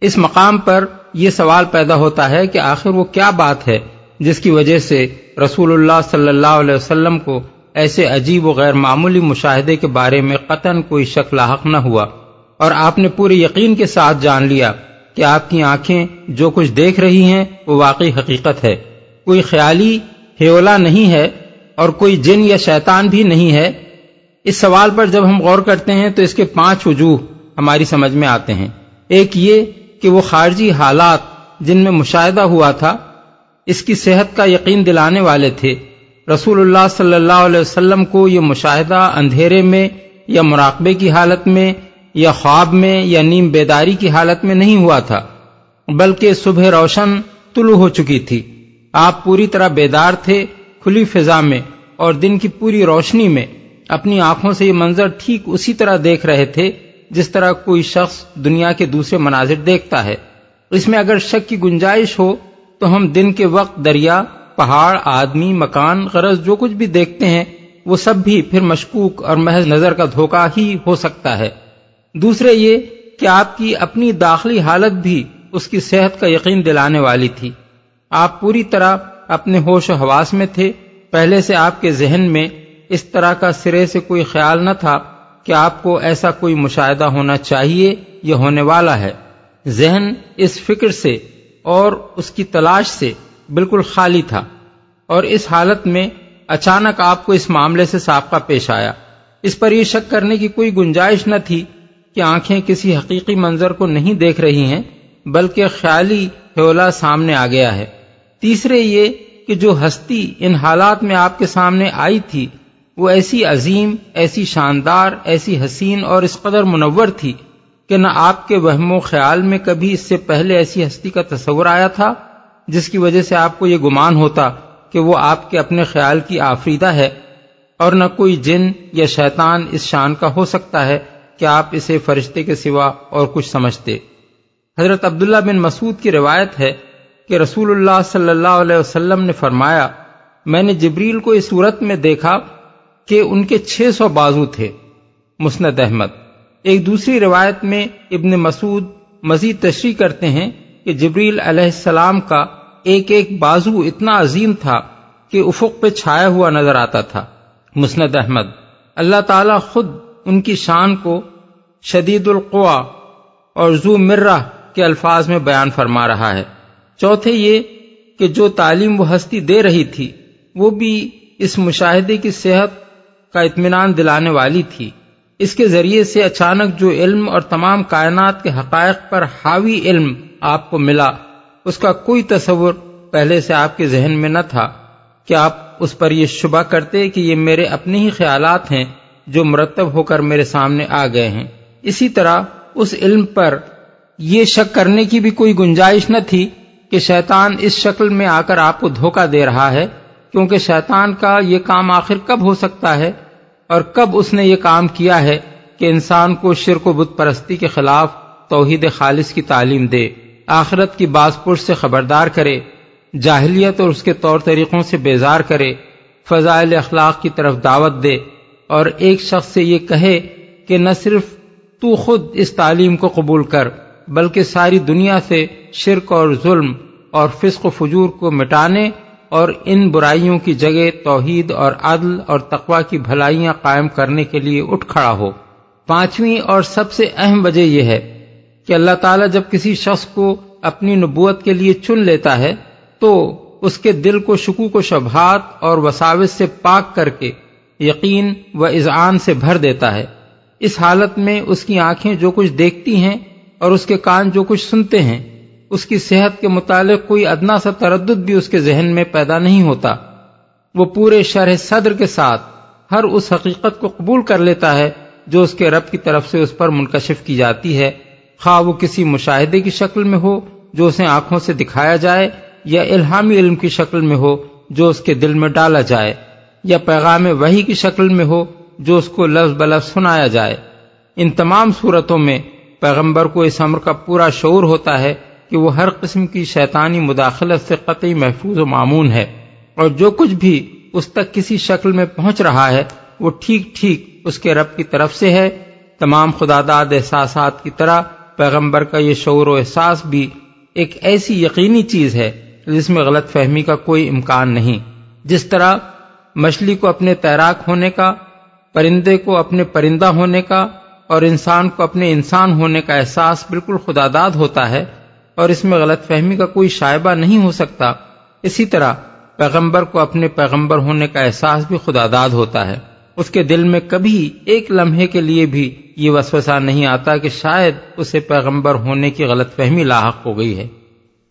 اس مقام پر یہ سوال پیدا ہوتا ہے کہ آخر وہ کیا بات ہے جس کی وجہ سے رسول اللہ صلی اللہ علیہ وسلم کو ایسے عجیب و غیر معمولی مشاہدے کے بارے میں قطن کوئی شک لاحق نہ ہوا۔ اور آپ نے پورے یقین کے ساتھ جان لیا کہ آپ کی آنکھیں جو کچھ دیکھ رہی ہیں وہ واقعی حقیقت ہے۔ کوئی خیالی ہیولا نہیں ہے اور کوئی جن یا شیطان بھی نہیں ہے۔ اس سوال پر جب ہم غور کرتے ہیں تو اس کے پانچ وجوہ ہماری سمجھ میں آتے ہیں۔ ایک یہ کہ وہ خارجی حالات جن میں مشاہدہ ہوا تھا، اس کی صحت کا یقین دلانے والے تھے۔ رسول اللہ صلی اللہ علیہ وسلم کو یہ مشاہدہ اندھیرے میں یا مراقبے کی حالت میں یا خواب میں یا نیم بیداری کی حالت میں نہیں ہوا تھا، بلکہ صبح روشن طلوع ہو چکی تھی۔ آپ پوری طرح بیدار تھے کھلی فضا میں اور دن کی پوری روشنی میں۔ اپنی آنکھوں سے یہ منظر ٹھیک اسی طرح دیکھ رہے تھے جس طرح کوئی شخص دنیا کے دوسرے مناظر دیکھتا ہے۔ اس میں اگر شک کی گنجائش ہو تو ہم دن کے وقت دریا، پہاڑ، آدمی، مکان، غرض، جو کچھ بھی دیکھتے ہیں، وہ سب بھی پھر مشکوک اور محض نظر کا دھوکہ ہی ہو سکتا ہے۔ دوسرے یہ کہ آپ کی اپنی داخلی حالت بھی اس کی صحت کا یقین دلانے والی تھی۔ آپ پوری طرح اپنے ہوش و حواس میں تھے۔ پہلے سے آپ کے ذہن میں اس طرح کا سرے سے کوئی خیال نہ تھا کہ آپ کو ایسا کوئی مشاہدہ ہونا چاہیے یا ہونے والا ہے۔ ذہن اس فکر سے اور اس کی تلاش سے بالکل خالی تھا اور اس حالت میں اچانک آپ کو اس معاملے سے سابقہ پیش آیا۔ اس پر یہ شک کرنے کی کوئی گنجائش نہ تھی کہ آنکھیں کسی حقیقی منظر کو نہیں دیکھ رہی ہیں، بلکہ خیالی حولا سامنے آ گیا ہے۔ تیسرے یہ کہ جو ہستی ان حالات میں آپ کے سامنے آئی تھی، وہ ایسی عظیم، ایسی شاندار، ایسی حسین اور اس قدر منور تھی کہ نہ آپ کے وہم و خیال میں کبھی اس سے پہلے ایسی ہستی کا تصور آیا تھا، جس کی وجہ سے آپ کو یہ گمان ہوتا کہ وہ آپ کے اپنے خیال کی آفریدہ ہے اور نہ کوئی جن یا شیطان اس شان کا ہو سکتا ہے۔ کہ آپ اسے فرشتے کے سوا اور کچھ سمجھتے۔ حضرت عبداللہ بن مسعود کی روایت ہے کہ رسول اللہ صلی اللہ علیہ وسلم نے فرمایا، میں نے جبریل کو اس صورت میں دیکھا کہ ان کے چھ سو بازو تھے۔ مسند احمد۔ ایک دوسری روایت میں ابن مسعود مزید تشریح کرتے ہیں کہ جبریل علیہ السلام کا ایک ایک بازو اتنا عظیم تھا کہ افق پہ چھایا ہوا نظر آتا تھا۔ مسند احمد۔ اللہ تعالی خود ان کی شان کو شدید القوا اور زو مرہ کے الفاظ میں بیان فرما رہا ہے۔ چوتھے یہ کہ جو تعلیم وہ ہستی دے رہی تھی، وہ بھی اس مشاہدے کی صحت کا اطمینان دلانے والی تھی۔ اس کے ذریعے سے اچانک جو علم اور تمام کائنات کے حقائق پر حاوی علم آپ کو ملا، اس کا کوئی تصور پہلے سے آپ کے ذہن میں نہ تھا۔ کہ آپ اس پر یہ شبہ کرتے کہ یہ میرے اپنے ہی خیالات ہیں جو مرتب ہو کر میرے سامنے آ گئے ہیں۔ اسی طرح اس علم پر یہ شک کرنے کی بھی کوئی گنجائش نہ تھی کہ شیطان اس شکل میں آ کر آپ کو دھوکہ دے رہا ہے، کیونکہ شیطان کا یہ کام آخر کب ہو سکتا ہے اور کب اس نے یہ کام کیا ہے کہ انسان کو شرک و بت پرستی کے خلاف توحید خالص کی تعلیم دے، آخرت کی باز پرس سے خبردار کرے، جاہلیت اور اس کے طور طریقوں سے بیزار کرے، فضائل اخلاق کی طرف دعوت دے۔ اور ایک شخص سے یہ کہے کہ نہ صرف تو خود اس تعلیم کو قبول کر، بلکہ ساری دنیا سے شرک اور ظلم اور فسق و فجور کو مٹانے اور ان برائیوں کی جگہ توحید اور عدل اور تقوا کی بھلائیاں قائم کرنے کے لیے اٹھ کھڑا ہو۔ پانچویں اور سب سے اہم وجہ یہ ہے کہ اللہ تعالیٰ جب کسی شخص کو اپنی نبوت کے لیے چن لیتا ہے تو اس کے دل کو شکوک و شبہات اور وساوس سے پاک کر کے یقین و اذعان سے بھر دیتا ہے۔ اس حالت میں اس کی آنکھیں جو کچھ دیکھتی ہیں اور اس کے کان جو کچھ سنتے ہیں، اس کی صحت کے متعلق کوئی ادنا سا تردد بھی اس کے ذہن میں پیدا نہیں ہوتا۔ وہ پورے شرح صدر کے ساتھ ہر اس حقیقت کو قبول کر لیتا ہے جو اس کے رب کی طرف سے اس پر منکشف کی جاتی ہے۔ خواہ وہ کسی مشاہدے کی شکل میں ہو جو اسے آنکھوں سے دکھایا جائے یا الہامی علم کی شکل میں ہو جو اس کے دل میں ڈالا جائے۔ یا پیغام وہی کی شکل میں ہو جو اس کو لفظ بلفظ سنایا جائے۔ ان تمام صورتوں میں پیغمبر کو اس امر کا پورا شعور ہوتا ہے کہ وہ ہر قسم کی شیطانی مداخلت سے قطعی محفوظ و معمون ہے۔ اور جو کچھ بھی اس تک کسی شکل میں پہنچ رہا ہے، وہ ٹھیک ٹھیک اس کے رب کی طرف سے ہے۔ تمام خدا داد احساسات کی طرح پیغمبر کا یہ شعور و احساس بھی ایک ایسی یقینی چیز ہے جس میں غلط فہمی کا کوئی امکان نہیں۔ جس طرح مچھلی کو اپنے تیراک ہونے کا، پرندے کو اپنے پرندہ ہونے کا، اور انسان کو اپنے انسان ہونے کا احساس بالکل خدا داد ہوتا ہے، اور اس میں غلط فہمی کا کوئی شائبہ نہیں ہو سکتا۔ اسی طرح، پیغمبر کو اپنے پیغمبر ہونے کا احساس بھی خدا داد ہوتا ہے۔ اس کے دل میں کبھی ایک لمحے کے لیے بھی یہ وسوسہ نہیں آتا کہ شاید اسے پیغمبر ہونے کی غلط فہمی لاحق ہو گئی ہے۔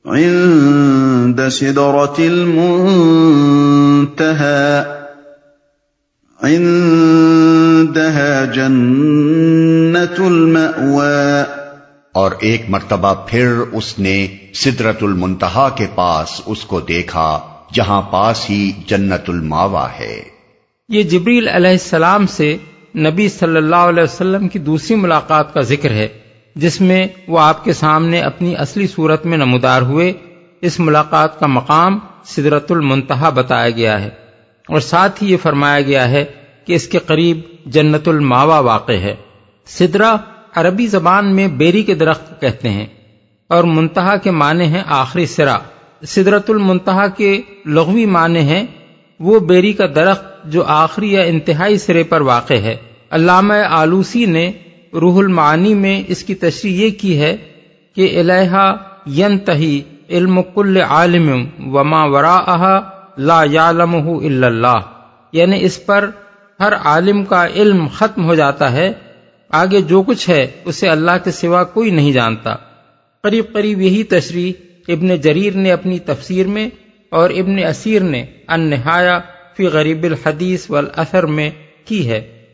عند عندها جنة المأوى. اور ایک مرتبہ پھر اس نے سدرت المنتہا کے پاس اس کو دیکھا جہاں پاس ہی جنت الماوا ہے۔ یہ جبریل علیہ السلام سے نبی صلی اللہ علیہ وسلم کی دوسری ملاقات کا ذکر ہے جس میں وہ آپ کے سامنے اپنی اصلی صورت میں نمودار ہوئے۔ اس ملاقات کا مقام سدرت المنتہا بتایا گیا ہے۔ اور ساتھ ہی یہ فرمایا گیا ہے کہ اس کے قریب جنت الماوا واقع ہے۔ سدرا عربی زبان میں بیری کے درخت کہتے ہیں اور منتہا کے معنی ہیں آخری سرا سدرت المنتہا کے لغوی معنی ہیں وہ بیری کا درخت جو آخری یا انتہائی سرے پر واقع ہے۔ علامہ آلوسی نے روح المعانی میں اس کی تشریح یہ کی ہے کہ الحا ین تہی علم کل عالم وما ورا لا یالم اللہ۔ یعنی اس پر ہر عالم کا علم ختم ہو جاتا ہے۔ آگے جو کچھ ہے، اسے اللہ کے سوا کوئی نہیں جانتا۔ قریب قریب یہی تشریح ابن جریر نے اپنی تفسیر میں اور ابن اسیر نے ان نہایا فی غریب الحدیث والاثر میں کی ہے۔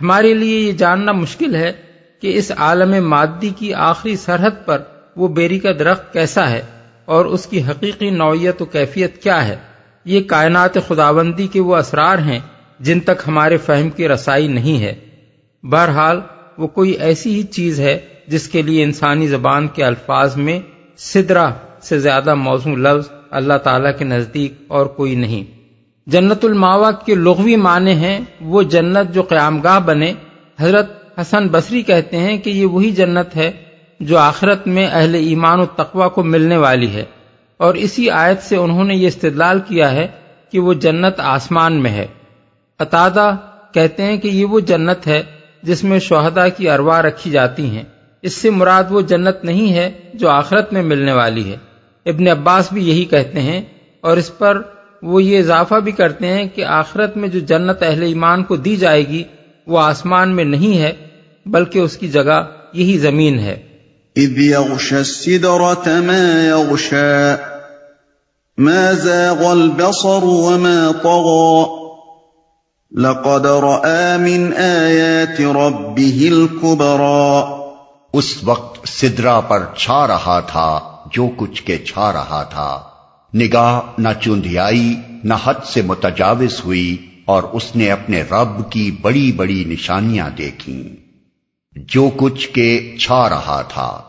ہمارے لیے یہ جاننا مشکل ہے کہ اس عالم مادی کی آخری سرحد پر وہ بیری کا درخت کیسا ہے اور اس کی حقیقی نوعیت و کیفیت کیا ہے۔ یہ کائنات خداوندی کے وہ اسرار ہیں جن تک ہمارے فہم کی رسائی نہیں ہے۔ بہرحال، وہ کوئی ایسی ہی چیز ہے جس کے لیے انسانی زبان کے الفاظ میں سدرا سے زیادہ موزوں لفظ اللہ تعالی کے نزدیک اور کوئی نہیں۔ جنت الماوا کے لغوی معنی ہیں وہ جنت جو قیام گاہ بنے۔ حضرت حسن بصری کہتے ہیں کہ یہ وہی جنت ہے جو آخرت میں اہل ایمان و تقوا کو ملنے والی ہے۔ اور اسی آیت سے انہوں نے یہ استدلال کیا ہے کہ وہ جنت آسمان میں ہے۔ اتادہ کہتے ہیں کہ یہ وہ جنت ہے جس میں شہدا کی اروا رکھی جاتی ہیں۔ اس سے مراد وہ جنت نہیں ہے جو آخرت میں ملنے والی ہے۔ ابن عباس بھی یہی کہتے ہیں اور اس پر وہ یہ اضافہ بھی کرتے ہیں کہ آخرت میں جو جنت اہل ایمان کو دی جائے گی وہ آسمان میں نہیں ہے، بلکہ اس کی جگہ یہی زمین ہے۔ ما زاغ البصر وما لقد رأى من آيات ربه الكبرى اس وقت سدرا پر چھا رہا تھا جو کچھ کے چھا رہا تھا۔ نگاہ نہ چندیائی نہ حد سے متجاوز ہوئی اور اس نے اپنے رب کی بڑی بڑی نشانیاں دیکھی جو کچھ کے چھا رہا تھا۔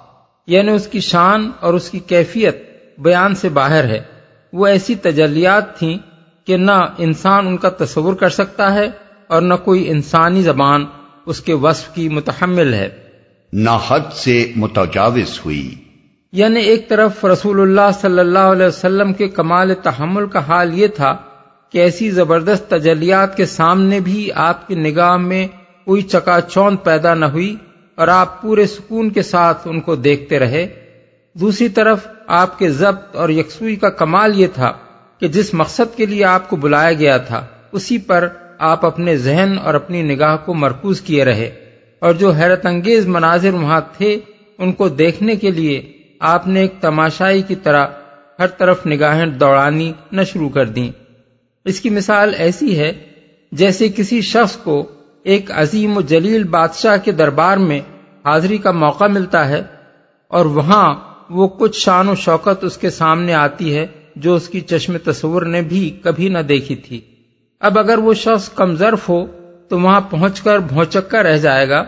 یعنی اس کی شان اور اس کی کیفیت بیان سے باہر ہے۔ وہ ایسی تجلیات تھیں کہ نہ انسان ان کا تصور کر سکتا ہے اور نہ کوئی انسانی زبان اس کے وصف کی متحمل ہے۔ نہ حد سے متجاوز ہوئی۔ یعنی ایک طرف رسول اللہ صلی اللہ علیہ وسلم کے کمال تحمل کا حال یہ تھا کہ ایسی زبردست تجلیات کے سامنے بھی آپ کی نگاہ میں کوئی چکا چوند پیدا نہ ہوئی اور آپ پورے سکون کے ساتھ ان کو دیکھتے رہے۔ دوسری طرف آپ کے ضبط اور یکسوئی کا کمال یہ تھا کہ جس مقصد کے لیے آپ کو بلایا گیا تھا، اسی پر آپ اپنے ذہن اور اپنی نگاہ کو مرکوز کیے رہے۔ اور جو حیرت انگیز مناظر وہاں تھے، ان کو دیکھنے کے لیے آپ نے ایک تماشائی کی طرح ہر طرف نگاہیں دوڑانی نہ شروع کر دیں۔ اس کی مثال ایسی ہے، جیسے کسی شخص کو ایک عظیم و جلیل بادشاہ کے دربار میں حاضری کا موقع ملتا ہے اور وہاں وہ کچھ شان و شوکت اس کے سامنے آتی ہے جو اس کی چشم تصور نے بھی کبھی نہ دیکھی تھی۔ اب اگر وہ شخص کمزرف ہو تو وہاں پہنچ کر بھونچکا رہ جائے گا۔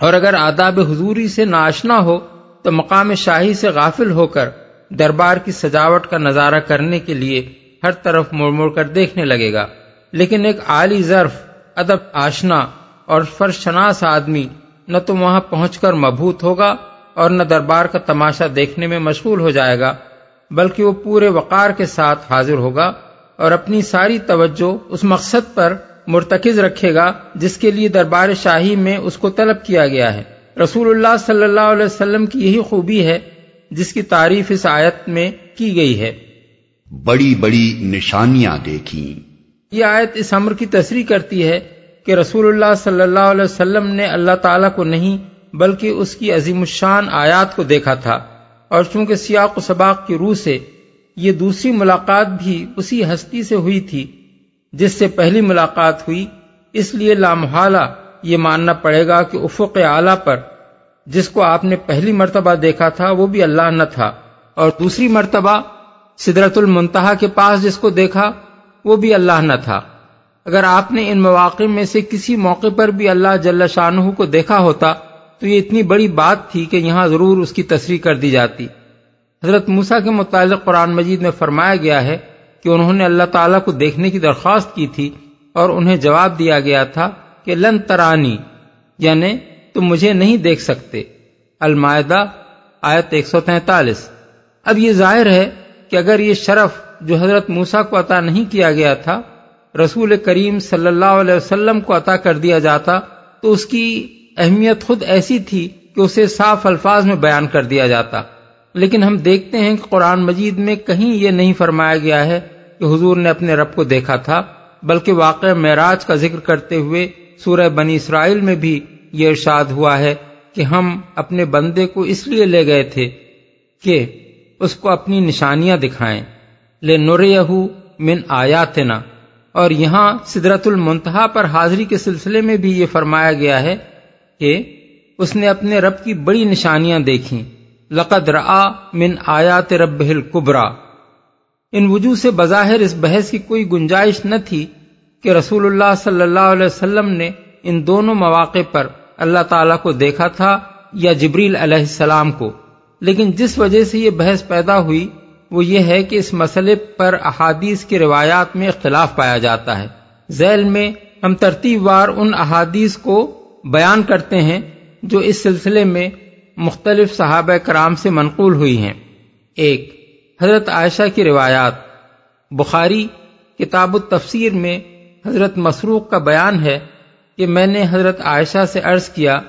اور اگر آداب حضوری سے ناشنا ہو تو مقام شاہی سے غافل ہو کر دربار کی سجاوٹ کا نظارہ کرنے کے لیے ہر طرف مڑ مڑ کر دیکھنے لگے گا۔ لیکن ایک عالی ظرف، ادب، آشنا اور فرش شناس آدمی نہ تو وہاں پہنچ کر مبوط ہوگا اور نہ دربار کا تماشا دیکھنے میں مشغول ہو جائے گا بلکہ وہ پورے وقار کے ساتھ حاضر ہوگا اور اپنی ساری توجہ اس مقصد پر مرتکز رکھے گا جس کے لیے دربار شاہی میں اس کو طلب کیا گیا ہے۔ رسول اللہ صلی اللہ علیہ وسلم کی یہی خوبی ہے جس کی تعریف اس آیت میں کی گئی ہے۔ بڑی بڑی نشانیاں دیکھی یہ آیت اس امر کی تصریح کرتی ہے کہ رسول اللہ صلی اللہ علیہ وسلم نے اللہ تعالیٰ کو نہیں بلکہ اس کی عظیم الشان آیات کو دیکھا تھا اور چونکہ سیاق و سباق کی روح سے یہ دوسری ملاقات بھی اسی ہستی سے ہوئی تھی، جس سے پہلی ملاقات ہوئی، اس لیے لامحالہ یہ ماننا پڑے گا کہ افق اعلی پر جس کو آپ نے پہلی مرتبہ دیکھا تھا وہ بھی اللہ نہ تھا، اور دوسری مرتبہ سدرت المنتہا کے پاس جس کو دیکھا وہ بھی اللہ نہ تھا۔ اگر آپ نے ان مواقع میں سے کسی موقع پر بھی اللہ جل شاہ کو دیکھا ہوتا تو یہ اتنی بڑی بات تھی کہ یہاں ضرور اس کی تصریح کر دی جاتی۔ حضرت موسا کے متعلق قرآن مجید میں فرمایا گیا ہے کہ انہوں نے اللہ تعالیٰ کو دیکھنے کی درخواست کی تھی اور انہیں جواب دیا گیا تھا کہ لن ترانی یعنی تم مجھے نہیں دیکھ سکتے۔ المائدہ، آیت ایک سو تینتالیس۔ اب یہ ظاہر ہے کہ اگر یہ شرف جو حضرت موسا کو عطا نہیں کیا گیا تھا، رسول کریم صلی اللہ علیہ وسلم کو عطا کر دیا جاتا، تو اس کی اہمیت خود ایسی تھی کہ اسے صاف الفاظ میں بیان کر دیا جاتا۔ لیکن ہم دیکھتے ہیں کہ قرآن مجید میں کہیں یہ نہیں فرمایا گیا ہے کہ حضور نے اپنے رب کو دیکھا تھا، بلکہ واقع معراج کا ذکر کرتے ہوئے سورہ بنی اسرائیل میں بھی یہ ارشاد ہوا ہے کہ ہم اپنے بندے کو اس لیے لے گئے تھے کہ اس کو اپنی نشانیاں دکھائیں۔ لے نور من آیاتنا۔ اور یہاں سدرت المنتہا پر حاضری کے سلسلے میں بھی یہ فرمایا گیا ہے کہ اس نے اپنے رب کی بڑی نشانیاں دیکھیں۔ لقد را من آیات رب القبرا ان وجوہ سے بظاہر اس بحث کی کوئی گنجائش نہ تھی کہ رسول اللہ صلی اللہ علیہ وسلم نے ان دونوں مواقع پر اللہ تعالی کو دیکھا تھا یا جبریل علیہ السلام کو۔ لیکن جس وجہ سے یہ بحث پیدا ہوئی، وہ یہ ہے کہ اس مسئلے پر احادیث کی روایات میں اختلاف پایا جاتا ہے۔ ذیل میں ہم ترتیب وار ان احادیث کو بیان کرتے ہیں جو اس سلسلے میں مختلف صحابہ کرام سے منقول ہوئی ہیں۔ ایک، حضرت عائشہ کی روایات۔ بخاری کتاب التفسیر میں حضرت مسروق کا بیان ہے کہ میں نے حضرت عائشہ سے عرض کیا،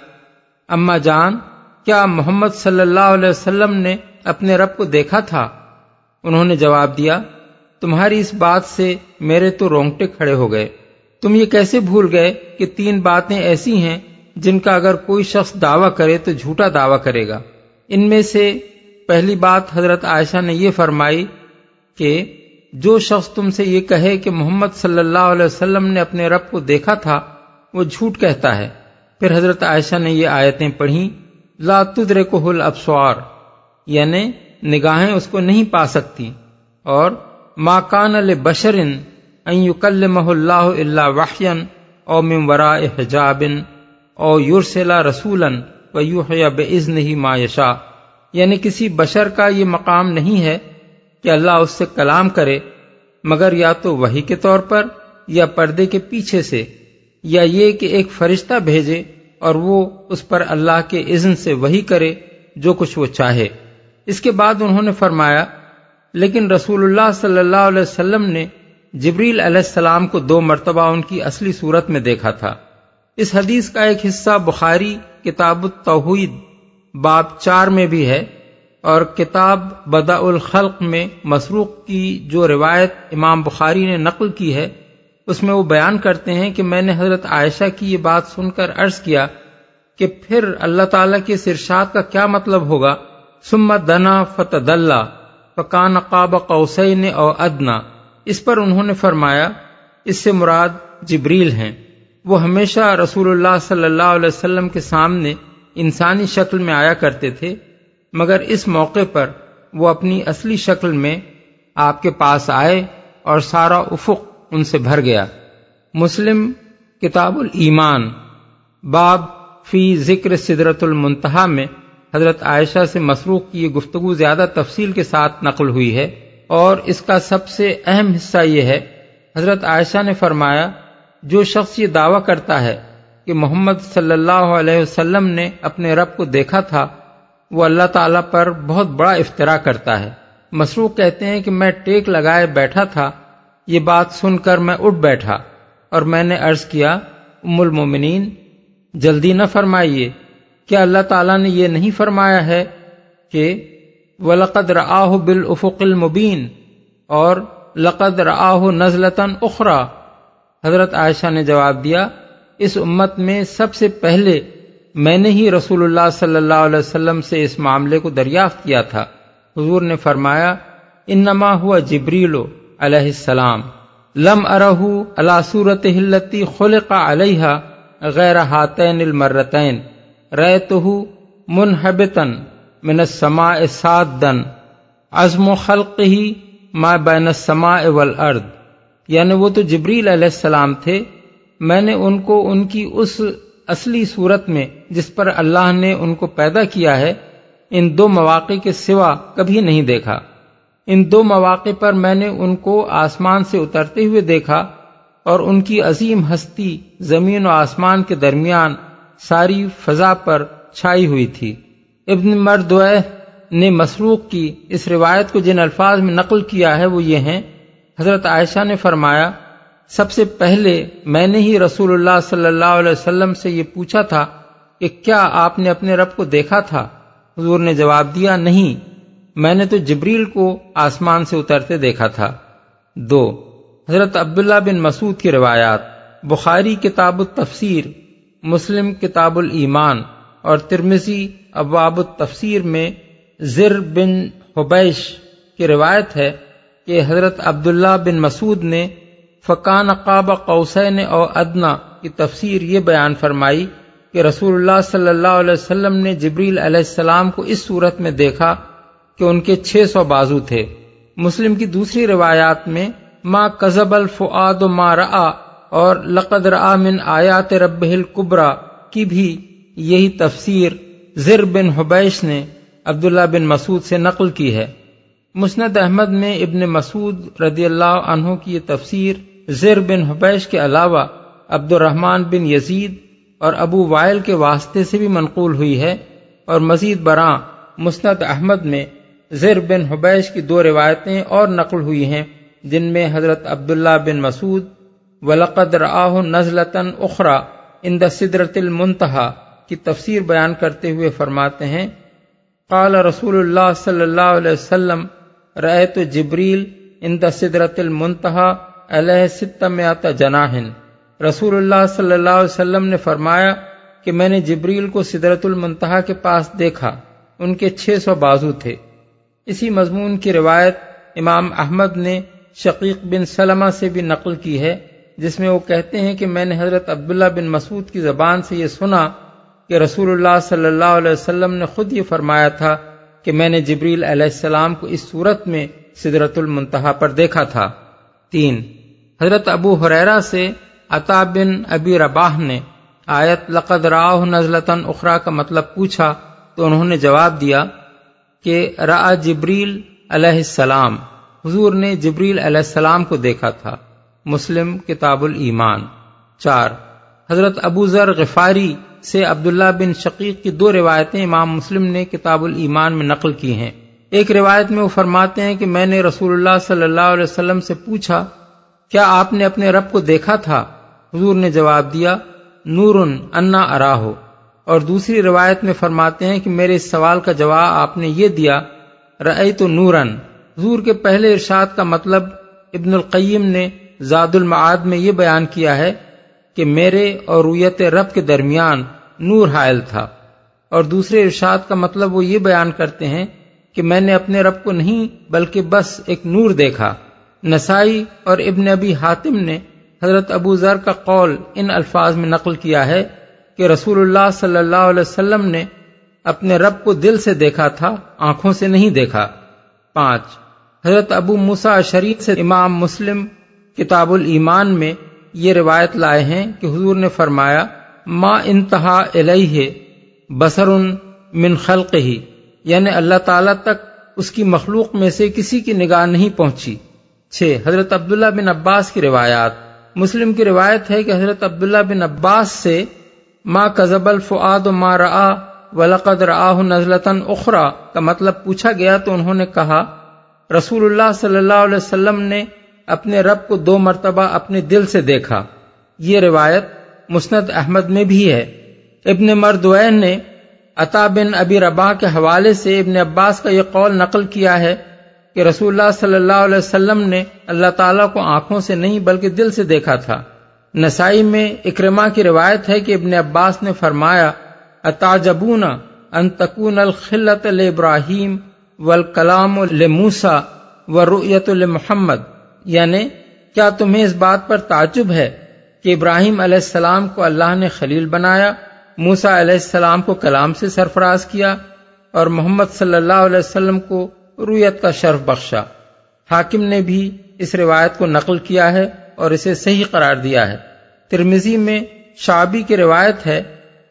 اما جان، کیا محمد صلی اللہ علیہ وسلم نے اپنے رب کو دیکھا تھا؟ انہوں نے جواب دیا، تمہاری اس بات سے میرے تو رونگٹے کھڑے ہو گئے۔ تم یہ کیسے بھول گئے کہ تین باتیں ایسی ہیں جن کا اگر کوئی شخص دعویٰ کرے تو جھوٹا دعویٰ کرے گا؟ ان میں سے پہلی بات حضرت عائشہ نے یہ فرمائی کہ جو شخص تم سے یہ کہے کہ محمد صلی اللہ علیہ وسلم نے اپنے رب کو دیکھا تھا، وہ جھوٹ کہتا ہے۔ پھر حضرت عائشہ نے یہ آیتیں پڑھی، لا تدرکہ الابصار یعنی نگاہیں اس کو نہیں پا سکتی، اور ما کان ان یکلمہ اللہ الا وحین او من وراء حجاب او یرسلا رسولا و یوحیا بإذنہ ما یشا یعنی کسی بشر کا یہ مقام نہیں ہے کہ اللہ اس سے کلام کرے، مگر یا تو وہی کے طور پر یا پردے کے پیچھے سے، یا یہ کہ ایک فرشتہ بھیجے اور وہ اس پر اللہ کے اذن سے وہی کرے جو کچھ وہ چاہے۔ اس کے بعد انہوں نے فرمایا، لیکن رسول اللہ صلی اللہ علیہ وسلم نے جبریل علیہ السلام کو دو مرتبہ ان کی اصلی صورت میں دیکھا تھا۔ اس حدیث کا ایک حصہ بخاری، کتاب التوحید، باب چار میں بھی ہے اور کتاب بدا الخلق میں مسروق کی جو روایت امام بخاری نے نقل کی ہے، اس میں وہ بیان کرتے ہیں کہ میں نے حضرت عائشہ کی یہ بات سن کر عرض کیا کہ پھر اللہ تعالی کے سرشاد کا کیا مطلب ہوگا؟ سمت دنا فتح اللہ فقان قاب قوسین او ادنا۔ اس پر انہوں نے فرمایا، اس سے مراد جبریل ہیں۔ وہ ہمیشہ رسول اللہ صلی اللہ علیہ وسلم کے سامنے انسانی شکل میں آیا کرتے تھے، مگر اس موقع پر وہ اپنی اصلی شکل میں آپ کے پاس آئے اور سارا افق ان سے بھر گیا۔ مسلم کتاب الایمان، باب فی ذکر سدرت المنتہا میں حضرت عائشہ سے مسروخ کی یہ گفتگو زیادہ تفصیل کے ساتھ نقل ہوئی ہے۔ اور اس کا سب سے اہم حصہ یہ ہے، حضرت عائشہ نے فرمایا، جو شخص یہ دعویٰ کرتا ہے کہ محمد صلی اللہ علیہ وسلم نے اپنے رب کو دیکھا تھا، وہ اللہ تعالیٰ پر بہت بڑا افطرا کرتا ہے۔ مسروخ کہتے ہیں کہ میں ٹیک لگائے بیٹھا تھا، یہ بات سن کر میں اٹھ بیٹھا اور میں نے عرض کیا، ام المومنین، جلدی نہ فرمائیے، کیا اللہ تعالیٰ نے یہ نہیں فرمایا ہے کہ ولقد راہ بال افق المبین اور لقد راہ نزلتاً اخرا حضرت عائشہ نے جواب دیا، اس امت میں سب سے پہلے میں نے ہی رسول اللہ صلی اللہ علیہ وسلم سے اس معاملے کو دریافت کیا تھا۔ حضور نے فرمایا، انما ہوا جبریل علیہ السلام، لم ارہ اللہ صورت ہلتی خلق علیہ غیر ہاتین المرتین ریتہ منحبتن من السماء سادن عزم و خلق ہی ما بین السماء والارض۔ یعنی وہ تو جبریل علیہ السلام تھے۔ میں نے ان کو ان کی اس اصلی صورت میں جس پر اللہ نے ان کو پیدا کیا ہے، ان دو مواقع کے سوا کبھی نہیں دیکھا۔ ان دو مواقع پر میں نے ان کو آسمان سے اترتے ہوئے دیکھا اور ان کی عظیم ہستی زمین و آسمان کے درمیان ساری فضا پر چھائی ہوئی تھی۔ ابن مرد نے مسروق کی اس روایت کو جن الفاظ میں نقل کیا ہے وہ یہ ہیں۔ حضرت عائشہ نے فرمایا، سب سے پہلے میں نے ہی رسول اللہ صلی اللہ علیہ وسلم سے یہ پوچھا تھا کہ کیا آپ نے اپنے رب کو دیکھا تھا؟ حضور نے جواب دیا، نہیں، میں نے تو جبریل کو آسمان سے اترتے دیکھا تھا۔ دو، حضرت عبداللہ بن مسعود کی روایات، بخاری کتاب التفسیر، مسلم کتاب الایمان اور ترمزی ابواب التفسیر میں زر بن حبیش کی روایت ہے کہ حضرت عبداللہ بن مسعود نے فقان قاب قوسین او ادنا کی تفسیر یہ بیان فرمائی کہ رسول اللہ صلی اللہ علیہ وسلم نے جبریل علیہ السلام کو اس صورت میں دیکھا کہ ان کے چھ سو بازو تھے۔ مسلم کی دوسری روایات میں ما کزب الفعاد ما رآ اور لقد رآ من آیات رب القبرا کی بھی یہی تفسیر زر بن حبیش نے عبداللہ بن مسعود سے نقل کی ہے۔ مسند احمد میں ابن مسعود رضی اللہ عنہ کی یہ تفسیر زیر بن حبیش کے علاوہ عبد الرحمن بن یزید اور ابو وائل کے واسطے سے بھی منقول ہوئی ہے۔ اور مزید برآں مسند احمد میں زیر بن حبیش کی دو روایتیں اور نقل ہوئی ہیں، جن میں حضرت عبداللہ بن مسعود، ولقد راہ نزلتاً اخرا ان صدرت المنتہا کی تفسیر بیان کرتے ہوئے فرماتے ہیں، قال رسول اللہ صلی اللہ علیہ وسلم، رأیت جبریل ان صدرت المنتہا علیہ ستمیات جناحن۔ رسول اللہ صلی اللہ علیہ وسلم نے فرمایا کہ میں نے جبریل کو سدرت المنتہا کے پاس دیکھا، ان کے چھ سو بازو تھے۔ اسی مضمون کی روایت امام احمد نے شقیق بن سلمہ سے بھی نقل کی ہے، جس میں وہ کہتے ہیں کہ میں نے حضرت عبداللہ بن مسعود کی زبان سے یہ سنا کہ رسول اللہ صلی اللہ علیہ وسلم نے خود یہ فرمایا تھا کہ میں نے جبریل علیہ السلام کو اس صورت میں سدرت المنتہا پر دیکھا تھا۔ تین، حضرت ابو حریرا سے عطا بن ابی رباہ نے آیت لقد راہ نزلتاً اخرا کا مطلب پوچھا تو انہوں نے جواب دیا کہ را جبریل علیہ السلام۔ حضور نے جبریل علیہ السلام کو دیکھا تھا۔ مسلم کتاب الایمان۔ چار، حضرت ابو ذر غفاری سے عبداللہ بن شقیق کی دو روایتیں امام مسلم نے کتاب الایمان میں نقل کی ہیں۔ ایک روایت میں وہ فرماتے ہیں کہ میں نے رسول اللہ صلی اللہ علیہ وسلم سے پوچھا، کیا آپ نے اپنے رب کو دیکھا تھا؟ حضور نے جواب دیا نور انا اراہو۔ اور دوسری روایت میں فرماتے ہیں کہ میرے اس سوال کا جواب آپ نے یہ دیا رئی تو نورن۔ حضور کے پہلے ارشاد کا مطلب ابن القیم نے زاد المعاد میں یہ بیان کیا ہے کہ میرے اور رویت رب کے درمیان نور حائل تھا۔ اور دوسرے ارشاد کا مطلب وہ یہ بیان کرتے ہیں کہ میں نے اپنے رب کو نہیں بلکہ بس ایک نور دیکھا۔ نسائی اور ابن ابی حاتم نے حضرت ابو ذر کا قول ان الفاظ میں نقل کیا ہے کہ رسول اللہ صلی اللہ علیہ وسلم نے اپنے رب کو دل سے دیکھا تھا، آنکھوں سے نہیں دیکھا۔ پانچ، حضرت ابو مسا شریف سے امام مسلم کتاب الایمان میں یہ روایت لائے ہیں کہ حضور نے فرمایا، ما انتہا الیہ بسر من خلق ہی یعنی اللہ تعالی تک اس کی مخلوق میں سے کسی کی نگاہ نہیں پہنچی۔ چھ، حضرت عبداللہ بن عباس کی روایات۔ مسلم کی روایت ہے کہ حضرت عبداللہ بن عباس سے، ما کزب الفعاد ما رآ ولقد رآہ نزلتن اخرى، کا مطلب پوچھا گیا تو انہوں نے کہا، رسول اللہ صلی اللہ علیہ وسلم نے اپنے رب کو دو مرتبہ اپنے دل سے دیکھا۔ یہ روایت مسند احمد میں بھی ہے۔ ابن مردوین نے عطا بن ابی ربا کے حوالے سے ابن عباس کا یہ قول نقل کیا ہے کہ رسول اللہ صلی اللہ علیہ وسلم نے اللہ تعالیٰ کو آنکھوں سے نہیں بلکہ دل سے دیکھا تھا۔ نسائی میں اکرما کی روایت ہے کہ ابن عباس نے فرمایا اتاجبون ان تکون الخلت ابراہیم و الکلام الموسا و رویت المحمد یعنی کیا تمہیں اس بات پر تعجب ہے کہ ابراہیم علیہ السلام کو اللہ نے خلیل بنایا موسا علیہ السلام کو کلام سے سرفراز کیا اور محمد صلی اللہ علیہ وسلم کو رویت کا شرف بخشا۔ حاکم نے بھی اس روایت کو نقل کیا ہے اور اسے صحیح قرار دیا ہے۔ ترمیزی میں شابی کی روایت ہے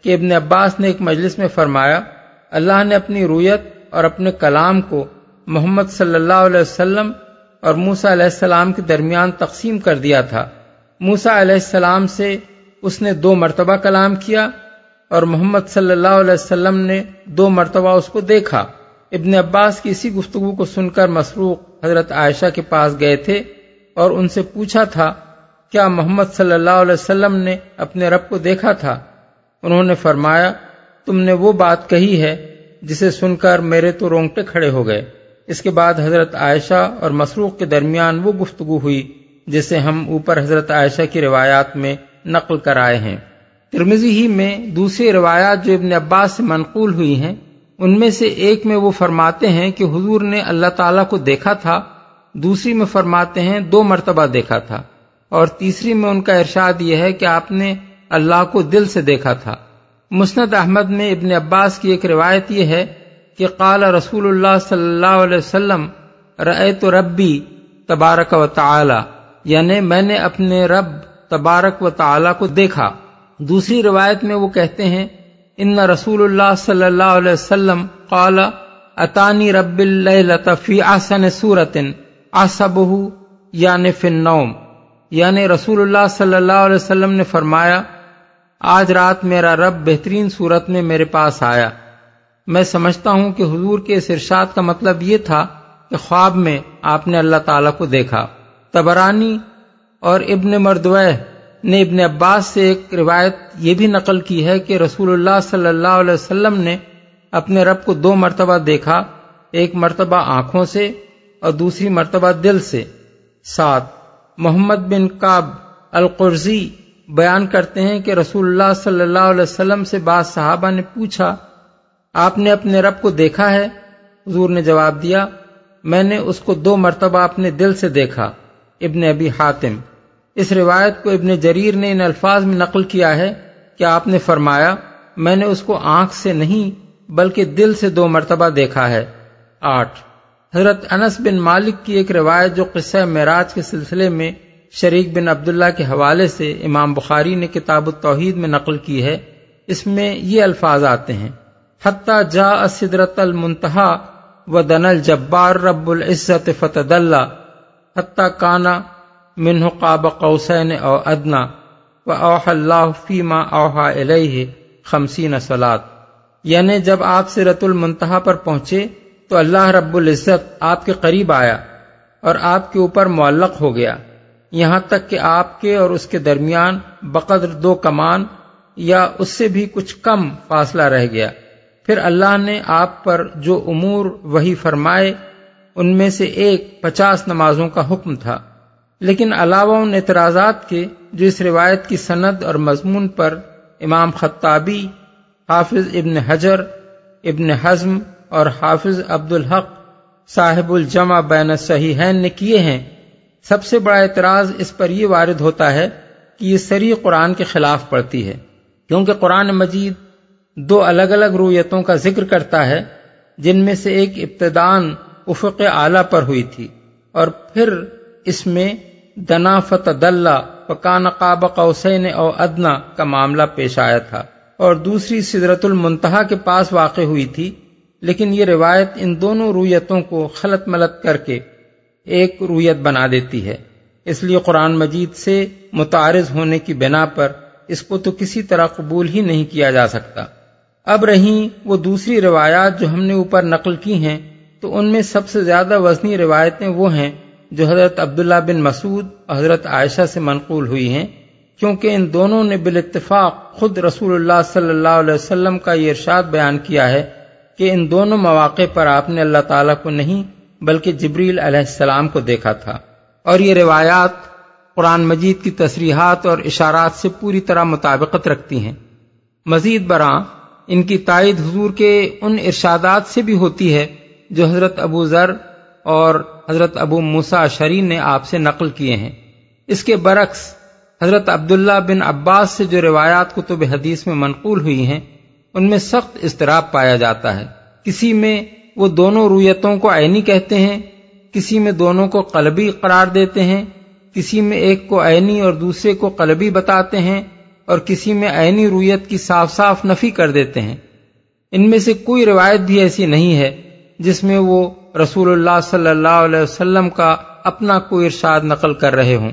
کہ ابن عباس نے ایک مجلس میں فرمایا، اللہ نے اپنی رویت اور اپنے کلام کو محمد صلی اللہ علیہ وسلم اور موسا علیہ السلام کے درمیان تقسیم کر دیا تھا۔ موسا علیہ السلام سے اس نے دو مرتبہ کلام کیا اور محمد صلی اللہ علیہ وسلم نے دو مرتبہ اس کو دیکھا۔ ابن عباس کی اسی گفتگو کو سن کر مسروق حضرت عائشہ کے پاس گئے تھے اور ان سے پوچھا تھا، کیا محمد صلی اللہ علیہ وسلم نے اپنے رب کو دیکھا تھا؟ انہوں نے فرمایا، تم نے وہ بات کہی ہے جسے سن کر میرے تو رونگٹے کھڑے ہو گئے۔ اس کے بعد حضرت عائشہ اور مسروق کے درمیان وہ گفتگو ہوئی، جسے ہم اوپر حضرت عائشہ کی روایات میں نقل کر آئے ہیں۔ ترمزی ہی میں دوسری روایات جو ابن عباس سے منقول ہوئی ہیں، ان میں سے ایک میں وہ فرماتے ہیں کہ حضور نے اللہ تعالیٰ کو دیکھا تھا، دوسری میں فرماتے ہیں دو مرتبہ دیکھا تھا، اور تیسری میں ان کا ارشاد یہ ہے کہ آپ نے اللہ کو دل سے دیکھا تھا۔ مسند احمد میں ابن عباس کی ایک روایت یہ ہے کہ قال رسول اللہ صلی اللہ علیہ وسلم، رأیت ربی تبارک و تعالی یعنی میں نے اپنے رب تبارک و تعالی کو دیکھا۔ دوسری روایت میں وہ کہتے ہیں، ان رسول اللہ صلی اللہ علیہ وسلم قال، اتانی رب فی احسن صورت اصبہ یعنی فی النوم۔ یعنی رسول اللہ صلی اللہ علیہ وسلم نے فرمایا، آج رات میرا رب بہترین صورت میں میرے پاس آیا۔ میں سمجھتا ہوں کہ حضور کے اس ارشاد کا مطلب یہ تھا کہ خواب میں آپ نے اللہ تعالی کو دیکھا۔ تبرانی اور ابن مردوہ نے ابن عباس سے ایک روایت یہ بھی نقل کی ہے کہ رسول اللہ صلی اللہ علیہ وسلم نے اپنے رب کو دو مرتبہ دیکھا، ایک مرتبہ آنکھوں سے اور دوسری مرتبہ دل سے۔ ساتھ، محمد بن کاب القرضی بیان کرتے ہیں کہ رسول اللہ صلی اللہ علیہ وسلم سے بعض صحابہ نے پوچھا آپ نے اپنے رب کو دیکھا ہے؟ حضور نے جواب دیا، میں نے اس کو دو مرتبہ اپنے دل سے دیکھا، ابن ابی حاتم۔ اس روایت کو ابن جریر نے ان الفاظ میں نقل کیا ہے کہ آپ نے فرمایا، میں نے اس کو آنکھ سے نہیں، بلکہ دل سے دو مرتبہ دیکھا ہے۔ آٹھ۔ حضرت انس بن مالک کی ایک روایت جو قصہ معراج کے سلسلے میں شریک بن عبداللہ کے حوالے سے امام بخاری نے کتاب التوحید میں نقل کی ہے، اس میں یہ الفاظ آتے ہیں۔ حتیٰ جا سدرت المنتہا و دنل جبار رب العزت فتد اللہ حتیٰ کانا منہ قاب قوسین او ادنا و اوح اللہ فیما اوحا علیہ خمسین سلاد یعنی جب آپ سے رت المنتہا پر پہنچے تو اللہ رب العزت آپ کے قریب آیا اور آپ کے اوپر معلق ہو گیا۔ یہاں تک کہ آپ کے اور اس کے درمیان بقدر دو کمان یا اس سے بھی کچھ کم فاصلہ رہ گیا۔ پھر اللہ نے آپ پر جو امور وہی فرمائے، ان میں سے ایک پچاس نمازوں کا حکم تھا۔ لیکن علاوہ ان اعتراضات کے، جو اس روایت کی سند اور مضمون پر امام خطابی، حافظ ابن حجر، ابن حزم اور حافظ عبد الحق صاحب الجمع بین صحیحین نے کیے ہیں۔ سب سے بڑا اعتراض اس پر یہ وارد ہوتا ہے کہ یہ سری قرآن کے خلاف پڑتی ہے۔ کیونکہ قرآن مجید دو الگ الگ رویتوں کا ذکر کرتا ہے، جن میں سے ایک ابتدان افق اعلی پر ہوئی تھی، اور پھر اس میں دنا فتح پکان قاب قوسین او ادنا کا معاملہ پیش آیا تھا، اور دوسری سدرت المنتہا کے پاس واقع ہوئی تھی، لیکن یہ روایت ان دونوں رویتوں کو خلط ملت کر کے ایک رویت بنا دیتی ہے۔ اس لیے قرآن مجید سے متعارض ہونے کی بنا پر اس کو تو کسی طرح قبول ہی نہیں کیا جا سکتا۔ اب رہیں وہ دوسری روایات جو ہم نے اوپر نقل کی ہیں، تو ان میں سب سے زیادہ وزنی روایتیں وہ ہیں جو حضرت عبداللہ بن مسعود اور حضرت عائشہ سے منقول ہوئی ہیں، کیونکہ ان دونوں نے بالاتفاق خود رسول اللہ صلی اللہ علیہ وسلم کا یہ ارشاد بیان کیا ہے کہ ان دونوں مواقع پر آپ نے اللہ تعالیٰ کو نہیں بلکہ جبریل علیہ السلام کو دیکھا تھا۔ اور یہ روایات قرآن مجید کی تصریحات اور اشارات سے پوری طرح مطابقت رکھتی ہیں۔ مزید برآں ان کی تائید حضور کے ان ارشادات سے بھی ہوتی ہے جو حضرت ابو ذر اور حضرت ابو موسا شرین نے آپ سے نقل کیے ہیں۔ اس کے برعکس، حضرت عبداللہ بن عباس سے جو روایات کتب حدیث میں منقول ہوئی ہیں، ان میں سخت اضطراب پایا جاتا ہے۔ کسی میں وہ دونوں رویتوں کو عینی کہتے ہیں، کسی میں دونوں کو قلبی قرار دیتے ہیں، کسی میں ایک کو عینی اور دوسرے کو قلبی بتاتے ہیں اور کسی میں عینی رویت کی صاف صاف نفی کر دیتے ہیں۔ ان میں سے کوئی روایت بھی ایسی نہیں ہے جس میں وہ رسول اللہ صلی اللہ علیہ وسلم کا اپنا کوئی ارشاد نقل کر رہے ہوں۔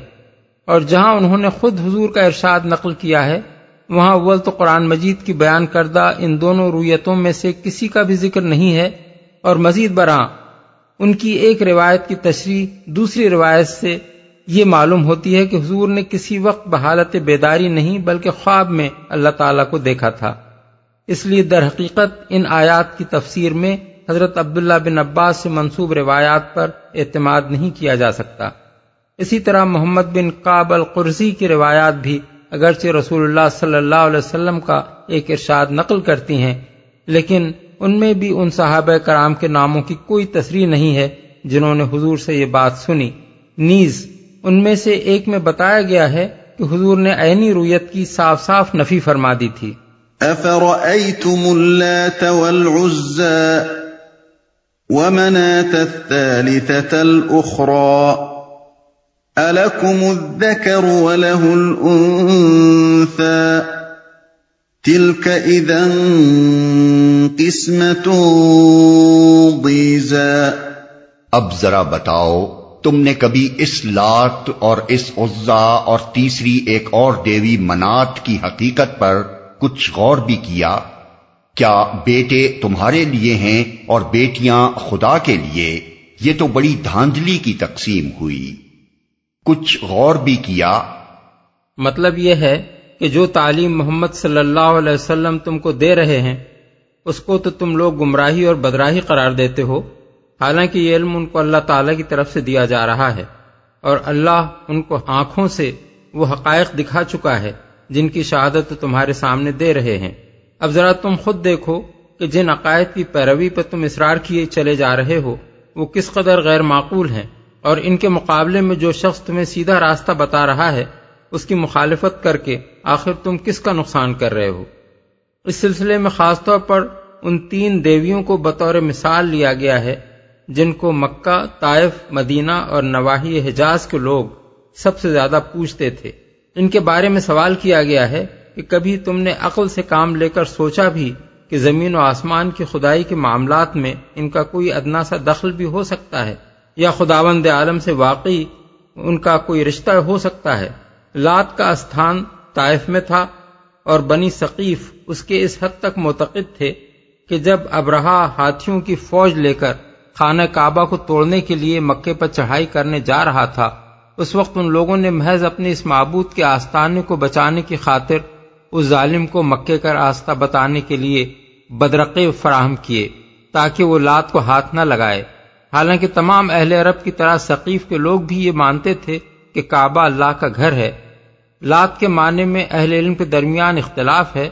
اور جہاں انہوں نے خود حضور کا ارشاد نقل کیا ہے، وہاں اول تو قرآن مجید کی بیان کردہ ان دونوں رویتوں میں سے کسی کا بھی ذکر نہیں ہے۔ اور مزید برآں ان کی ایک روایت کی تشریح دوسری روایت سے یہ معلوم ہوتی ہے کہ حضور نے کسی وقت بحالت بیداری نہیں بلکہ خواب میں اللہ تعالیٰ کو دیکھا تھا۔ اس لیے در حقیقت ان آیات کی تفسیر میں حضرت عبداللہ بن عباس سے منصوب روایات پر اعتماد نہیں کیا جا سکتا۔ اسی طرح محمد بن قاب القرضی کی روایات بھی اگرچہ رسول اللہ صلی اللہ علیہ وسلم کا ایک ارشاد نقل کرتی ہیں، لیکن ان میں بھی ان صحابہ کرام کے ناموں کی کوئی تصریح نہیں ہے جنہوں نے حضور سے یہ بات سنی۔ نیز ان میں سے ایک میں بتایا گیا ہے کہ حضور نے عینی رویت کی صاف صاف نفی فرما دی تھی۔ ومناة الثالثة الأخرى ألكم الذكر وله الأنثى تلك إذا قسمة ضيزى اب ذرا بتاؤ تم نے کبھی اس لات اور اس عزا اور تیسری ایک اور دیوی منات کی حقیقت پر کچھ غور بھی کیا؟ کیا بیٹے تمہارے لیے ہیں اور بیٹیاں خدا کے لیے؟ یہ تو بڑی دھاندلی کی تقسیم ہوئی۔ کچھ غور بھی کیا؟ مطلب یہ ہے کہ جو تعلیم محمد صلی اللہ علیہ وسلم تم کو دے رہے ہیں، اس کو تو تم لوگ گمراہی اور بدراہی قرار دیتے ہو۔ حالانکہ یہ علم ان کو اللہ تعالی کی طرف سے دیا جا رہا ہے اور اللہ ان کو آنکھوں سے وہ حقائق دکھا چکا ہے جن کی شہادت تمہارے سامنے دے رہے ہیں۔ اب ذرا تم خود دیکھو کہ جن عقائد کی پیروی پہ تم اصرار کیے چلے جا رہے ہو، وہ کس قدر غیر معقول ہیں اور ان کے مقابلے میں جو شخص تمہیں سیدھا راستہ بتا رہا ہے، اس کی مخالفت کر کے آخر تم کس کا نقصان کر رہے ہو۔ اس سلسلے میں خاص طور پر ان تین دیویوں کو بطور مثال لیا گیا ہے۔ جن کو مکہ، طائف، مدینہ اور نواحی حجاز کے لوگ سب سے زیادہ پوچھتے تھے۔ ان کے بارے میں سوال کیا گیا ہے کہ کبھی تم نے عقل سے کام لے کر سوچا بھی کہ زمین و آسمان کی خدائی کے معاملات میں ان کا کوئی ادنا سا دخل بھی ہو سکتا ہے یا خداوند عالم سے واقعی ان کا کوئی رشتہ ہو سکتا ہے؟ لات کا استھان طائف میں تھا اور بنی ثقیف اس کے اس حد تک معتقد تھے کہ جب ابرہا ہاتھیوں کی فوج لے کر خانہ کعبہ کو توڑنے کے لیے مکے پر چڑھائی کرنے جا رہا تھا۔ اس وقت ان لوگوں نے محض اپنے اس معبود کے آستانے کو بچانے کی خاطر اس ظالم کو مکے کا راستہ بتانے کے لیے بدرقے فراہم کیے تاکہ وہ لات کو ہاتھ نہ لگائے۔ حالانکہ تمام اہل عرب کی طرح ثقیف کے لوگ بھی یہ مانتے تھے کہ کعبہ اللہ کا گھر ہے۔ لات کے معنی میں اہل علم کے درمیان اختلاف ہے۔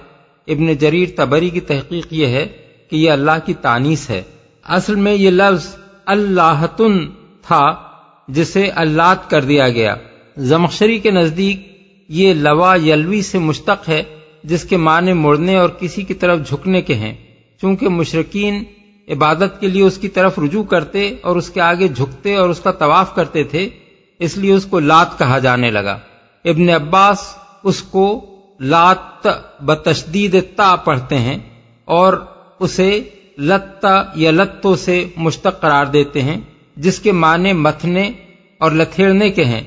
ابن جریر تبری کی تحقیق یہ ہے کہ یہ اللہ کی تانیس ہے۔ اصل میں یہ لفظ اللہ تھا، جسے اللہ کر دیا گیا۔ زمخشری کے نزدیک یہ لوا یلوی سے مشتق ہے، جس کے معنی مڑنے اور کسی کی طرف جھکنے کے ہیں۔ چونکہ مشرقین عبادت کے لیے اس کی طرف رجوع کرتے اور اس کے آگے جھکتے اور اس کا طواف کرتے تھے، اس لیے اس کو لات کہا جانے لگا۔ ابن عباس اس کو لات بتشدید تا پڑھتے ہیں اور اسے لتا یا لتوں سے مشتق قرار دیتے ہیں، جس کے معنی متھنے اور لتھیڑنے کے ہیں۔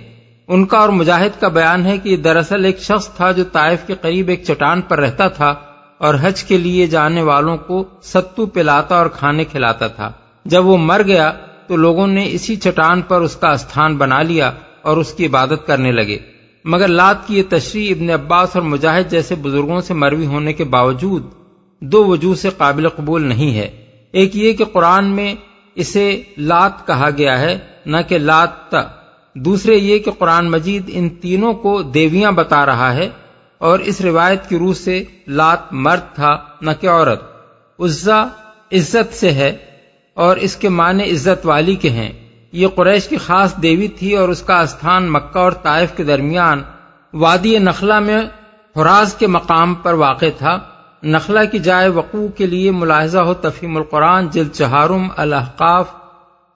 ان کا اور مجاہد کا بیان ہے کہ دراصل ایک شخص تھا جو طائف کے قریب ایک چٹان پر رہتا تھا اور حج کے لیے جانے والوں کو ستو پلاتا اور کھانے کھلاتا تھا۔ جب وہ مر گیا تو لوگوں نے اسی چٹان پر اس کا استھان بنا لیا اور اس کی عبادت کرنے لگے۔ مگر لات کی یہ تشریح ابن عباس اور مجاہد جیسے بزرگوں سے مروی ہونے کے باوجود دو وجوہ سے قابل قبول نہیں ہے۔ ایک یہ کہ قرآن میں اسے لات کہا گیا ہے، نہ کہ لات دوسرے یہ کہ قرآن مجید ان تینوں کو دیویاں بتا رہا ہے اور اس روایت کی روح سے لات مرد تھا، نہ کہ عورت۔ عزا عزت سے ہے اور اس کے معنی عزت والی کے ہیں۔ یہ قریش کی خاص دیوی تھی اور اس کا استھان مکہ اور طائف کے درمیان وادی نخلا میں فراز کے مقام پر واقع تھا۔ نخلا کی جائے وقوع کے لیے ملاحظہ ہو تفہیم القرآن، جلد چہارم الحقاف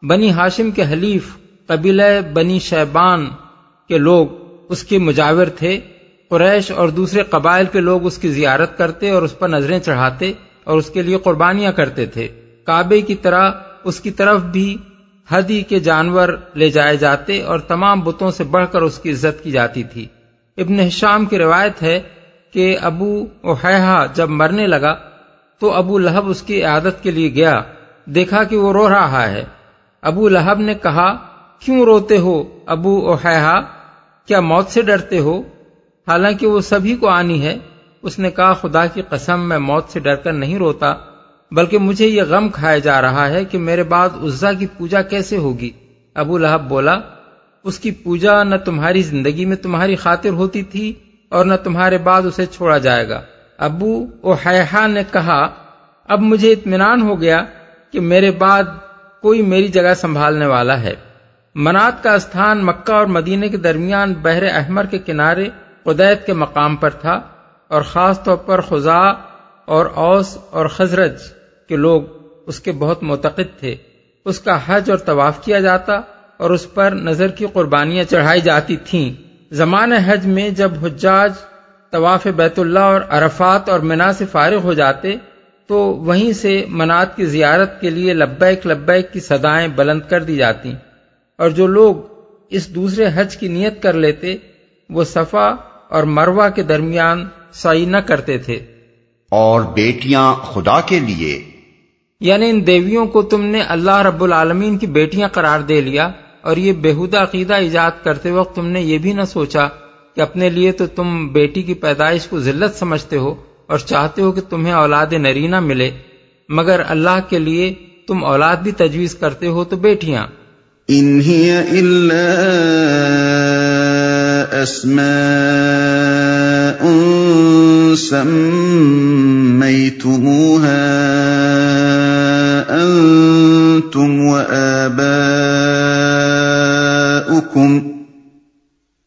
بنی ہاشم کے حلیف، قبیلہ بنی شیبان کے لوگ اس کے مجاور تھے، قریش اور دوسرے قبائل کے لوگ اس کی زیارت کرتے اور اس پر نظریں چڑھاتے اور اس کے لیے قربانیاں کرتے تھے۔ کعبے کی طرح اس کی طرف بھی ہدی کے جانور لے جائے جاتے اور تمام بتوں سے بڑھ کر اس کی عزت کی جاتی تھی۔ ابن شام کی روایت ہے کہ ابو اوہا جب مرنے لگا تو ابو لہب اس کی عادت کے لیے گیا، دیکھا کہ وہ رو رہا ہے۔ ابو لہب نے کہا، کیوں روتے ہو ابو اوہا کیا موت سے ڈرتے ہو؟ حالانکہ وہ سبھی کو آنی ہے۔ اس نے کہا، خدا کی قسم، میں موت سے ڈر کر نہیں روتا، بلکہ مجھے یہ غم کھایا جا رہا ہے کہ میرے بعد عزا کی پوجا کیسے ہوگی؟ ابو لہب بولا، اس کی پوجا نہ تمہاری زندگی میں تمہاری خاطر ہوتی تھی اور نہ تمہارے بعد اسے چھوڑا جائے گا۔ ابو او نے کہا، اب مجھے اطمینان ہو گیا کہ میرے بعد کوئی میری جگہ سنبھالنے والا ہے۔ منات کا استھان مکہ اور مدینے کے درمیان بحر احمر کے کنارے قدیت کے مقام پر تھا اور خاص طور پر خزا اور اوس اور خزرج کے لوگ اس کے بہت معتقد تھے۔ اس کا حج اور طواف کیا جاتا اور اس پر نظر کی قربانیاں چڑھائی جاتی تھیں۔ زمان حج میں جب حجاج طواف بیت اللہ اور عرفات اور منا سے فارغ ہو جاتے تو وہیں سے منات کی زیارت کے لیے لبیک لبیک کی صدائیں بلند کر دی جاتی۔ اور جو لوگ اس دوسرے حج کی نیت کر لیتے وہ صفا اور مروا کے درمیان سائی نہ کرتے تھے۔ اور بیٹیاں خدا کے لیے۔ یعنی ان دیویوں کو تم نے اللہ رب العالمین کی بیٹیاں قرار دے لیا۔ اور یہ بےحدہ عقیدہ ایجاد کرتے وقت تم نے یہ بھی نہ سوچا کہ اپنے لیے تو تم بیٹی کی پیدائش کو ذلت سمجھتے ہو اور چاہتے ہو کہ تمہیں اولاد نرینہ ملے، مگر اللہ کے لیے تم اولاد بھی تجویز کرتے ہو تو بیٹیاں۔ ان الا اسماء انتم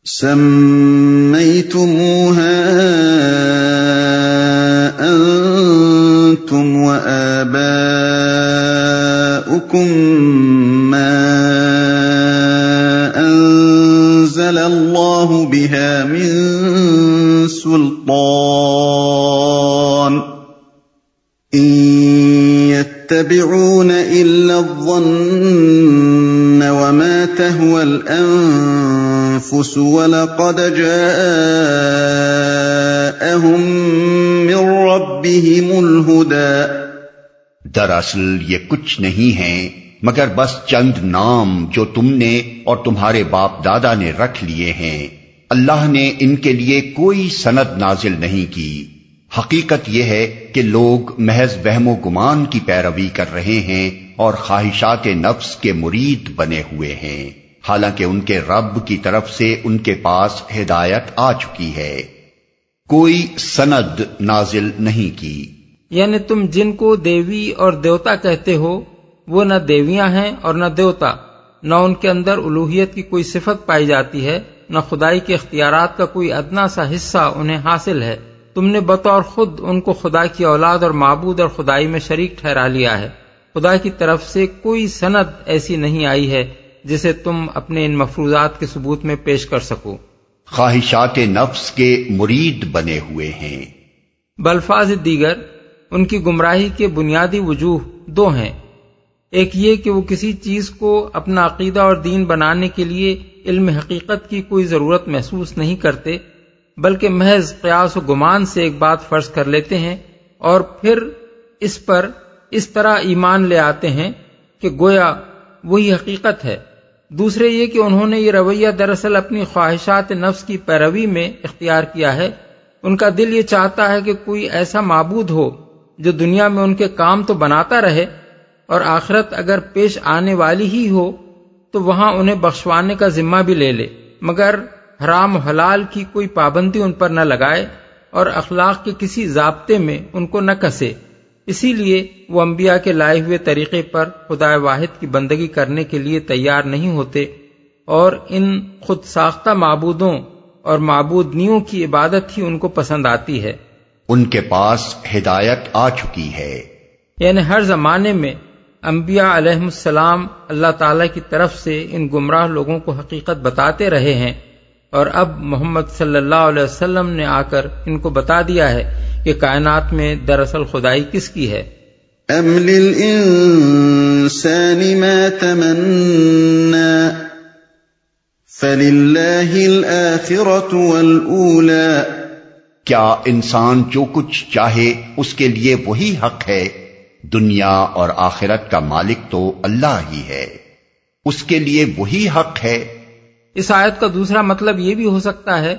سميتموها أنتم وآباؤكم ما أنزل الله بها من سلطان إن يتبعون إلا الظن وما تهوى الأنفس ولقد جاءهم من ربهم الهدى. دراصل یہ کچھ نہیں ہیں، مگر بس چند نام جو تم نے اور تمہارے باپ دادا نے رکھ لیے ہیں۔ اللہ نے ان کے لیے کوئی سند نازل نہیں کی۔ حقیقت یہ ہے کہ لوگ محض وہم و گمان کی پیروی کر رہے ہیں اور خواہشات نفس کے مرید بنے ہوئے ہیں۔ حالانکہ ان کے رب کی طرف سے ان کے پاس ہدایت آ چکی ہے۔ کوئی سند نازل نہیں کی۔ یعنی تم جن کو دیوی اور دیوتا کہتے ہو، وہ نہ دیویاں ہیں اور نہ دیوتا، نہ ان کے اندر الوحیت کی کوئی صفت پائی جاتی ہے، نہ خدائی کے اختیارات کا کوئی ادنا سا حصہ انہیں حاصل ہے۔ تم نے بطور خود ان کو خدا کی اولاد اور معبود اور خدائی میں شریک ٹھہرا لیا ہے۔ خدا کی طرف سے کوئی سند ایسی نہیں آئی ہے جسے تم اپنے ان مفروضات کے ثبوت میں پیش کر سکو۔ خواہشات نفس کے مرید بنے ہوئے ہیں۔ بلفاظ دیگر ان کی گمراہی کے بنیادی وجوہ دو ہیں۔ ایک یہ کہ وہ کسی چیز کو اپنا عقیدہ اور دین بنانے کے لیے علم حقیقت کی کوئی ضرورت محسوس نہیں کرتے بلکہ محض قیاس و گمان سے ایک بات فرض کر لیتے ہیں اور پھر اس پر اس طرح ایمان لے آتے ہیں کہ گویا وہی حقیقت ہے۔ دوسرے یہ کہ انہوں نے یہ رویہ دراصل اپنی خواہشات نفس کی پیروی میں اختیار کیا ہے۔ ان کا دل یہ چاہتا ہے کہ کوئی ایسا معبود ہو جو دنیا میں ان کے کام تو بناتا رہے اور آخرت اگر پیش آنے والی ہی ہو تو وہاں انہیں بخشوانے کا ذمہ بھی لے لے۔ مگر حرام و حلال کی کوئی پابندی ان پر نہ لگائے اور اخلاق کے کسی ضابطے میں ان کو نہ کسے۔ اسی لیے وہ انبیاء کے لائے ہوئے طریقے پر خدا واحد کی بندگی کرنے کے لیے تیار نہیں ہوتے اور ان خود ساختہ معبودوں اور معبودنیوں کی عبادت ہی ان کو پسند آتی ہے۔ ان کے پاس ہدایت آ چکی ہے۔ یعنی ہر زمانے میں انبیاء علیہ السلام اللہ تعالی کی طرف سے ان گمراہ لوگوں کو حقیقت بتاتے رہے ہیں۔ اور اب محمد صلی اللہ علیہ وسلم نے آ کر ان کو بتا دیا ہے کہ کائنات میں دراصل خدائی کس کی ہے۔ ام للانسان ما تمنا فللہ الاخرة والاولى کیا انسان جو کچھ چاہے اس کے لیے وہی حق ہے؟ دنیا اور آخرت کا مالک تو اللہ ہی ہے۔ اس کے لیے وہی حق ہے اس آیت کا دوسرا مطلب یہ بھی ہو سکتا ہے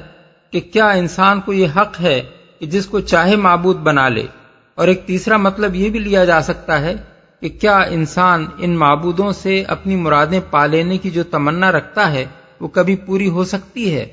کہ کیا انسان کو یہ حق ہے کہ جس کو چاہے معبود بنا لے اور ایک تیسرا مطلب یہ بھی لیا جا سکتا ہے کہ کیا انسان ان معبودوں سے اپنی مرادیں پا لینے کی جو تمنا رکھتا ہے وہ کبھی پوری ہو سکتی ہے؟